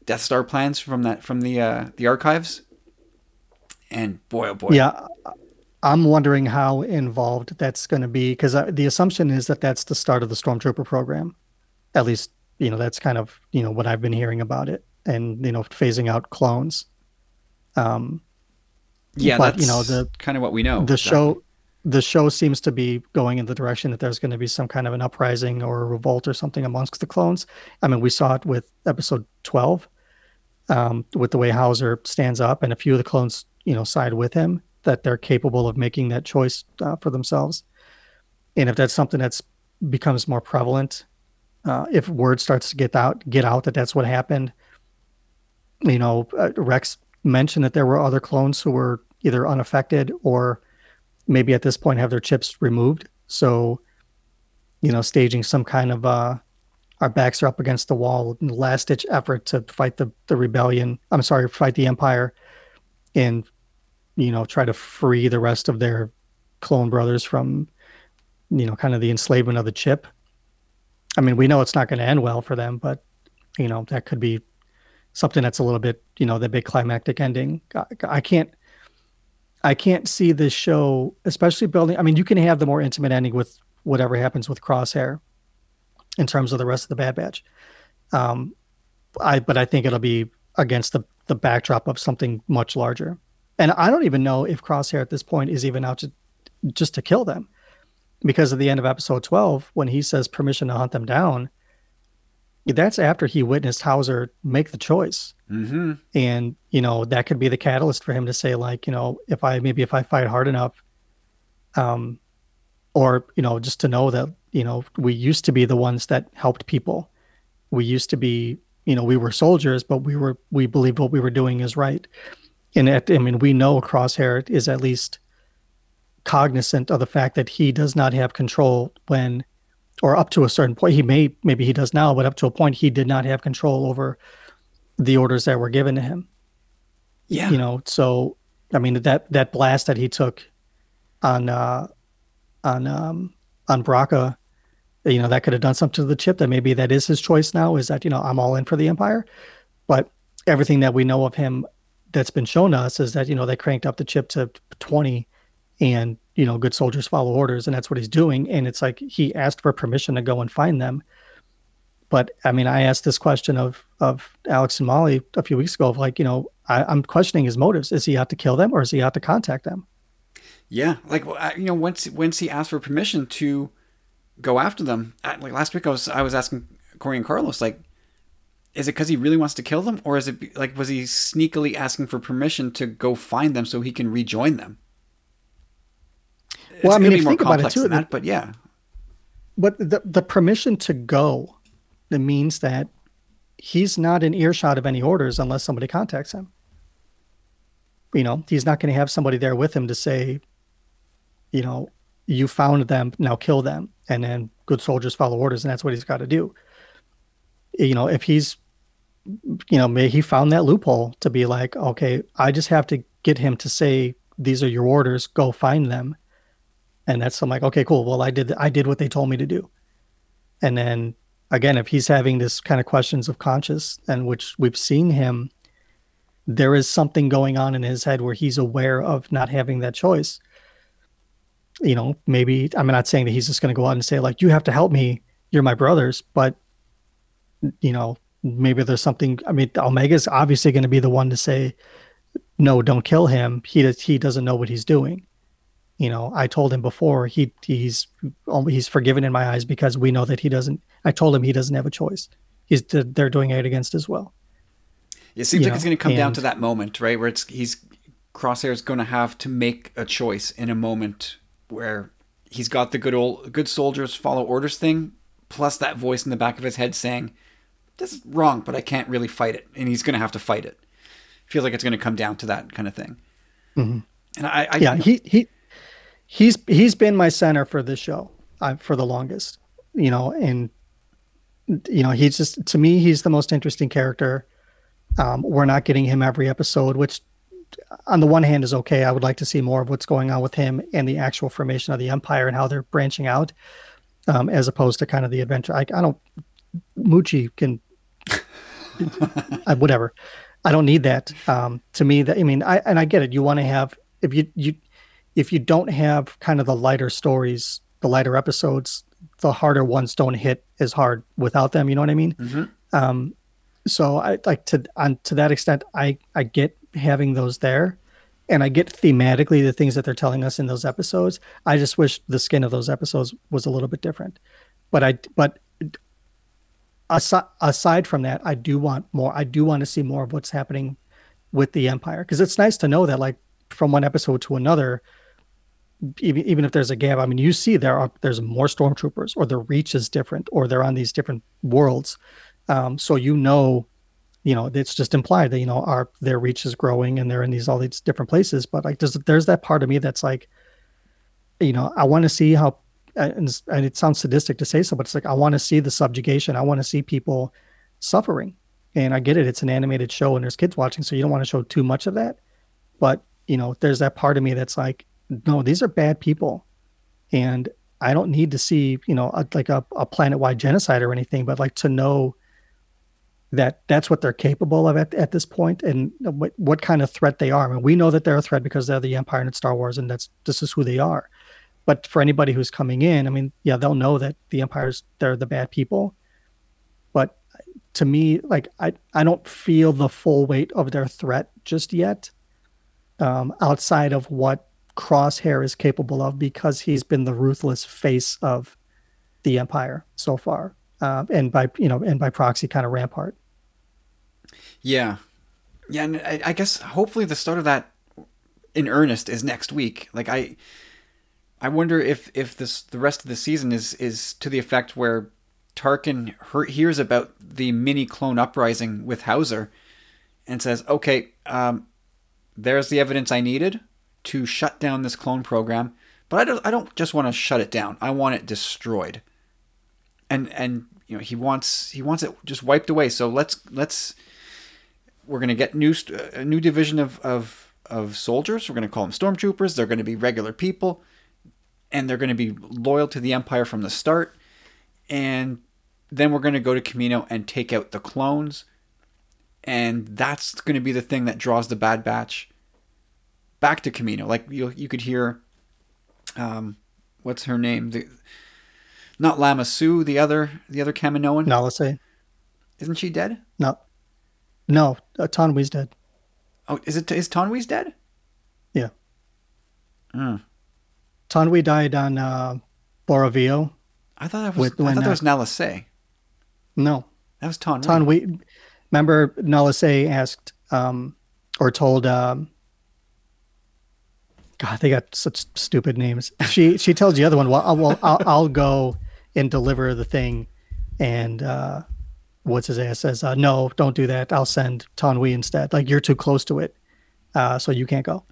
Death Star plans from that from the uh, the archives. And boy, oh boy, yeah, I'm wondering how involved that's going to be because the assumption is that that's the start of the Stormtrooper program. At least, you know, that's kind of you know what I've been hearing about it, and you know, phasing out clones. Um, yeah, but you know, the kind of what we know. The show, the show seems to be going in the direction that there's going to be some kind of an uprising or a revolt or something amongst the clones. I mean, we saw it with Episode 12, um, with the way Hauser stands up, and a few of the clones, you know, side with him that they're capable of making that choice uh, for themselves. And if that's something that's becomes more prevalent, uh, if word starts to get out, get out that that's what happened. You know, uh, Rex mentioned that there were other clones who were either unaffected or maybe at this point have their chips removed. So, you know, staging some kind of uh, our backs are up against the wall, last ditch effort to fight the the rebellion. I'm sorry, fight the empire, and you know, try to free the rest of their clone brothers from, you know, kind of the enslavement of the chip. I mean, we know it's not going to end well for them, but you know, that could be something that's a little bit, you know, the big climactic ending. I, I can't, I can't see this show, especially building. I mean, you can have the more intimate ending with whatever happens with Crosshair, in terms of the rest of the Bad Batch. Um, I, but I think it'll be against the the backdrop of something much larger. And I don't even know if Crosshair at this point is even out to just to kill them. Because at the end of episode 12, when he says permission to hunt them down, that's after he witnessed Hauser make the choice. Mm-hmm. And, you know, that could be the catalyst for him to say, like, you know, if I maybe if I fight hard enough, um, or, you know, just to know that, you know, we used to be the ones that helped people. We used to be, you know, we were soldiers, but we were, we believed what we were doing is right and at, I mean, we know Crosshair is at least cognizant of the fact that he does not have control when, or up to a certain point, he may, maybe he does now, but up to a point, he did not have control over the orders that were given to him. Yeah. You know, so, I mean, that, that blast that he took on, uh, on, um, on braca you know, that could have done something to the chip that maybe that is his choice now is that, you know, I'm all in for the Empire. But everything that we know of him that's been shown to us is that you know they cranked up the chip to 20 and you know good soldiers follow orders and that's what he's doing and it's like he asked for permission to go and find them. But i mean i asked this question of of alex and molly a few weeks ago of like you know I, I'm questioning his motives. Is he out to kill them or is he out to contact them? Yeah like you know once once he asked for permission to go after them like last week i was i was asking corey and carlos like is it because he really wants to kill them, or is it like was he sneakily asking for permission to go find them so he can rejoin them? Well, it's I mean, if you think about it too, than that, but yeah. But the the permission to go, that means that he's not in earshot of any orders unless somebody contacts him. You know, he's not going to have somebody there with him to say, you know, you found them, now kill them, and then good soldiers follow orders, and that's what he's got to do. You know, if he's you know, maybe he found that loophole to be like, okay, I just have to get him to say these are your orders, go find them. And that's I'm like, okay, cool. Well, I did I did what they told me to do. And then again, if he's having this kind of questions of conscience and which we've seen him, there is something going on in his head where he's aware of not having that choice. You know, maybe I'm not saying that he's just going to go out and say like, you have to help me. You're my brothers, but you know, maybe there's something. I mean, Omega's obviously going to be the one to say, "No, don't kill him. He does, he doesn't know what he's doing." You know, I told him before he he's um, he's forgiven in my eyes because we know that he doesn't. I told him he doesn't have a choice. He's they're doing it against as well. It seems You like it's going to come down to that moment, right, where it's he's Crosshair is going to have to make a choice in a moment where he's got the good old good soldiers follow orders thing, plus that voice in the back of his head saying, "This is wrong, but I can't really fight it," and he's going to have to fight it. Feels like it's going to come down to that kind of thing. Mm-hmm. And I, I yeah he he he's he's been my center for this show uh, for the longest you know and you know he's just to me he's the most interesting character um, we're not getting him every episode which on the one hand is okay i would like to see more of what's going on with him and the actual formation of the empire and how they're branching out um, as opposed to kind of the adventure i, I don't Muchi can I, whatever. I don't need that. Um, to me, that I mean, I and I get it. You want to have if you you if you don't have kind of the lighter stories, the lighter episodes, the harder ones don't hit as hard without them. You know what I mean? Mhm. Um, so I like to on to that extent, I I get having those there, and I get thematically the things that they're telling us in those episodes. I just wish the skin of those episodes was a little bit different. But I but aside, aside from that, I do want more. I do want to see more of what's happening with the Empire because it's nice to know that, like, from one episode to another, even even if there's a gap, I mean, you see there are there's more stormtroopers, or the reach is different, or they're on these different worlds. Um, so you know, you know, it's just implied that you know our their reach is growing and they're in these all these different places. But like, there's there's that part of me that's like, you know, I want to see how and, and it sounds sadistic to say so, but it's like I want to see the subjugation. I want to see people suffering. And I get it; it's an animated show, and there's kids watching, so you don't want to show too much of that. But you know, there's that part of me that's like, no, these are bad people, and I don't need to see you know a, like a, a planet-wide genocide or anything, but like to know that that's what they're capable of at, at this point and what, what kind of threat they are. I mean, we know that they're a threat because they're the Empire and it's Star Wars, and that's this is who they are. But for anybody who's coming in i mean yeah they'll know that the empires they're the bad people. But to me like i i don't feel the full weight of their threat just yet um, outside of what crosshair is capable of because he's been the ruthless face of the empire so far um, and by you know and by proxy kind of rampart. Yeah, yeah, and I, I guess hopefully the start of that in earnest is next week. Like I, I wonder if if this the rest of the season is is to the effect where Tarkin hears about the mini clone uprising with Hauser, and says, "Okay, um, there's the evidence I needed to shut down this clone program, but I don't I don't just want to shut it down. I want it destroyed." And and you know he wants he wants it just wiped away. So let's let's we're going to get new a new division of, of of soldiers. We're going to call them stormtroopers. They're going to be regular people, and they're going to be loyal to the empire from the start. And then we're going to go to Kamino and take out the clones, and that's going to be the thing that draws the Bad Batch back to Kamino. Like you you could hear, um, what's her name? The not Lama Su, the other the other Kaminoan. no Isn't she dead? no no uh, Taun We's dead Oh, is it is Taun We's dead? yeah Hmm. Taun We died on uh Borovio. I thought that was With- I when, thought that uh, was Nala Se. No, That was Ton. Taun We. Remember, Nala Se asked um, or told. Um, God, they got such stupid names. She she tells the other one, "Well, I'll, well, I'll, I'll go and deliver the thing," and uh, what's his ass says, uh, "No, don't do that. I'll send Taun We instead. Like you're too close to it, uh, so you can't go."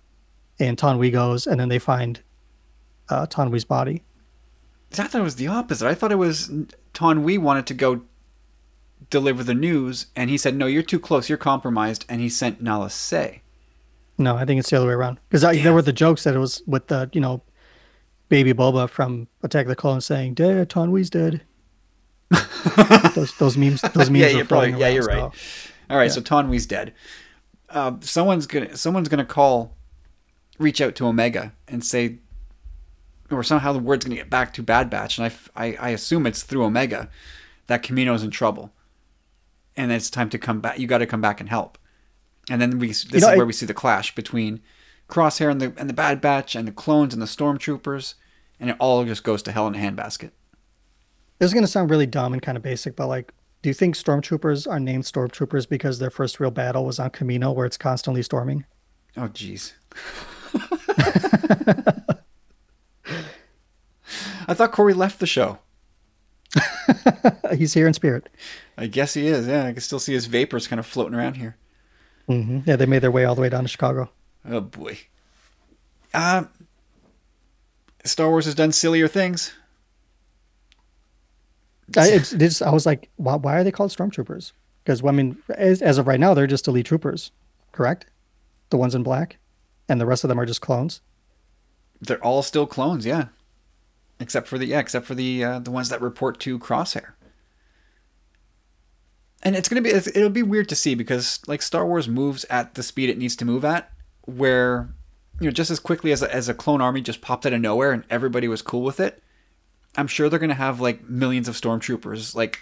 And Taun We goes, and then they find uh, Taun We's body. I thought it was the opposite. I thought it was Taun We wanted to go deliver the news, and he said, "No, you're too close. You're compromised." And he sent Nala Se. No, I think it's the other way around. Because there were the jokes that it was with the you know, baby Boba from Attack of the Clones saying, "Dead, Taun We's dead." those those memes, those memes. yeah, you're probably yeah, around, you're so- right. All right, yeah. so Taun We's dead. Uh, someone's gonna someone's gonna call, reach out to Omega and say, or somehow the word's gonna get back to Bad Batch, and I, I assume it's through Omega that Kamino's in trouble, and it's time to come back. You got to come back and help. And then we this know, is where we see the clash between Crosshair and the and the Bad Batch and the clones and the stormtroopers, and it all just goes to hell in a handbasket. This is gonna sound really dumb and kind of basic, but like Do you think stormtroopers are named stormtroopers because their first real battle was on Kamino, where it's constantly storming? Oh, jeez. I thought Corey left the show. He's here in spirit. I guess he is. Yeah, I can still see his vapors kind of floating around here. Hmm Yeah, they made their way all the way down to Chicago. Oh boy. Uh, Star Wars has done sillier things. I, it's, it's, I was like, why, why are they called stormtroopers? Because well, I mean, as, as of right now, they're just elite troopers, correct? The ones in black, and the rest of them are just clones. They're all still clones, yeah. Except for the yeah, except for the uh, the ones that report to Crosshair. And it's gonna be it's, it'll be weird to see because like Star Wars moves at the speed it needs to move at, where you know just as quickly as a, as a clone army just popped out of nowhere and everybody was cool with it. I'm sure they're gonna have like millions of stormtroopers like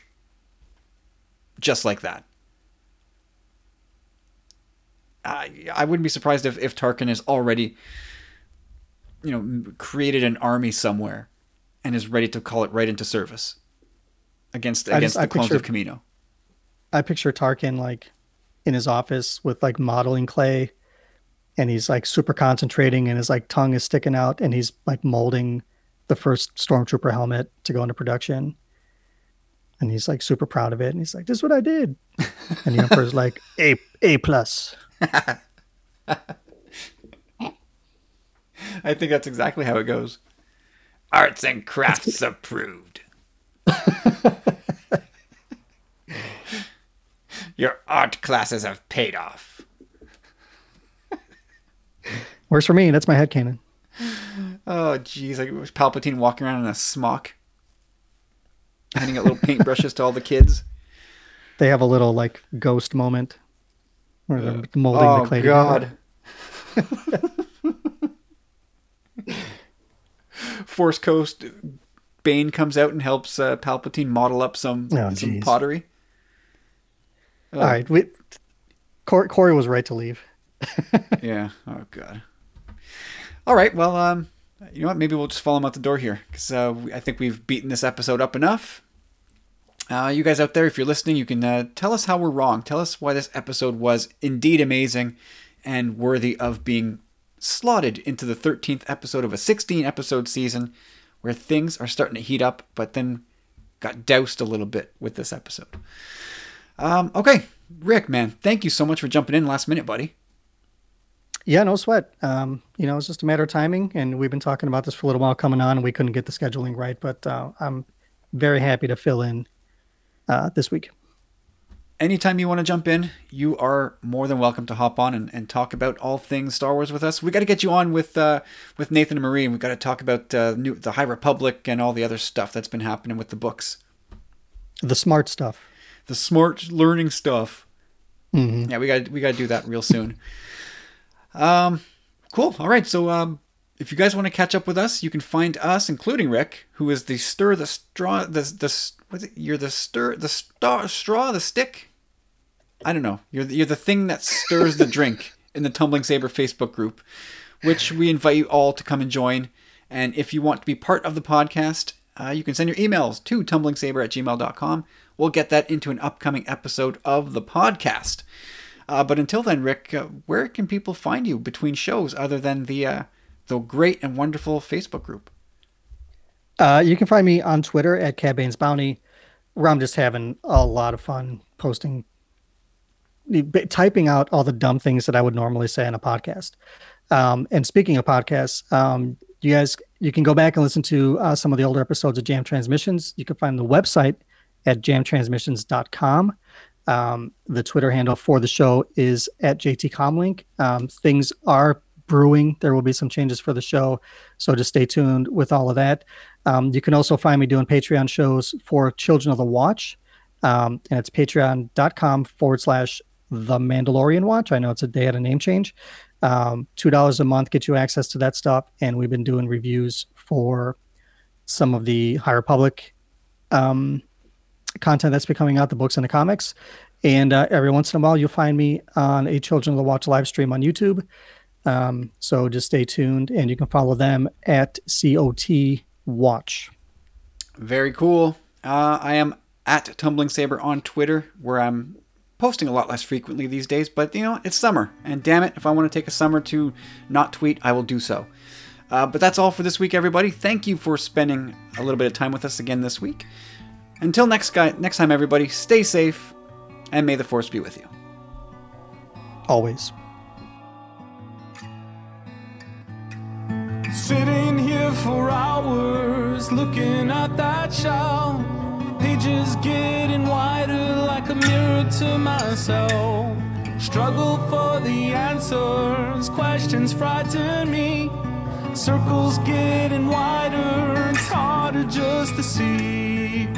just like that. I I wouldn't be surprised if if Tarkin is already you know created an army somewhere and is ready to call it right into service against I against just- I the clones of picture- Kamino. I picture Tarkin like in his office with like modeling clay, and he's like super concentrating, and his like tongue is sticking out, and he's like molding the first stormtrooper helmet to go into production. And he's like super proud of it, and he's like, "This is what I did." And the Emperor's like, "A A plus." I think that's exactly how it goes. Arts and crafts approved. Your art classes have paid off. Works for me. That's my head headcanon. Oh, jeez. Like, was Palpatine walking around in a smock, handing out little paintbrushes to all the kids. They have a little like ghost moment where they're molding oh, the clay. together. God. Force Ghost, Bane comes out and helps uh, Palpatine model up some Oh, some pottery. All right, we, Corey, Corey was right to leave. Yeah. Oh God. All right. Well, um, you know what? Maybe we'll just follow him out the door here because uh, I think we've beaten this episode up enough. Uh, you guys out there, if you're listening, you can uh, tell us how we're wrong. Tell us why this episode was indeed amazing and worthy of being slotted into the 13th episode of a 16 episode season where things are starting to heat up, but then got doused a little bit with this episode. Um, okay, Rick, man, thank you so much for jumping in last minute, buddy. Yeah, no sweat. Um, you know, it's just a matter of timing, and we've been talking about this for a little while coming on, and we couldn't get the scheduling right, but uh, I'm very happy to fill in uh, this week. anytime you want to jump in, you are more than welcome to hop on and, and talk about all things Star Wars with us. We got to get you on with uh, with Nathan and Marie, and we got to talk about uh, new, the High Republic and all the other stuff that's been happening with the books, The smart stuff. The smart learning stuff. Mhm. Yeah, we got we got to do that real soon. Um, cool. All right, so um, if you guys want to catch up with us, you can find us, including Rick, who is the stir the straw the the what's it? You're the stir the star straw the stick. I don't know. You're the, you're the thing that stirs the drink in the Tumbling Saber Facebook group, which we invite you all to come and join. And if you want to be part of the podcast, uh, you can send your emails to tumblingsaber at gmail.com. We'll get that into an upcoming episode of the podcast. Uh, but until then, Rick, uh, where can people find you between shows other than the uh, the great and wonderful Facebook group? Uh, you can find me on Twitter at Cad Bane's Bounty, where I'm just having a lot of fun posting, typing out all the dumb things that I would normally say on a podcast. Um, and speaking of podcasts, um, you guys, you can go back and listen to uh, some of the older episodes of Jam Transmissions. You can find the website at jamtransmissions.com. Um, the Twitter handle for the show is at JTComlink. Um, things are brewing. There will be some changes for the show. So just stay tuned with all of that. Um, you can also find me doing Patreon shows for Children of the Watch. Um, and it's patreon.com forward slash the Mandalorian Watch. I know it's a day at a name change. Um, $2 a month gets you access to that stuff. And we've been doing reviews for some of the High Republic um, content that's becoming out, the books and the comics. And uh, every once in a while, you'll find me on a Children of the Watch live stream on YouTube. Um, so just stay tuned, and you can follow them at COT Watch. Very cool. Uh, I am at Tumbling Saber on Twitter, where I'm posting a lot less frequently these days, but you know, it's summer, and damn it, if I want to take a summer to not tweet, I will do so. Uh, but that's all for this week, everybody. Thank you for spending a little bit of time with us again this week. Until next, guy, next time, everybody, stay safe and may the Force be with you. Always. Sitting here for hours looking at that child. Pages getting wider like a mirror to myself. Struggle for the answers, questions frighten me. Circles getting wider, it's harder just to see.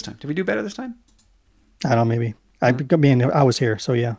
this time? Did we do better this time? I don't know, maybe. I, hmm. I mean, I was here, so yeah.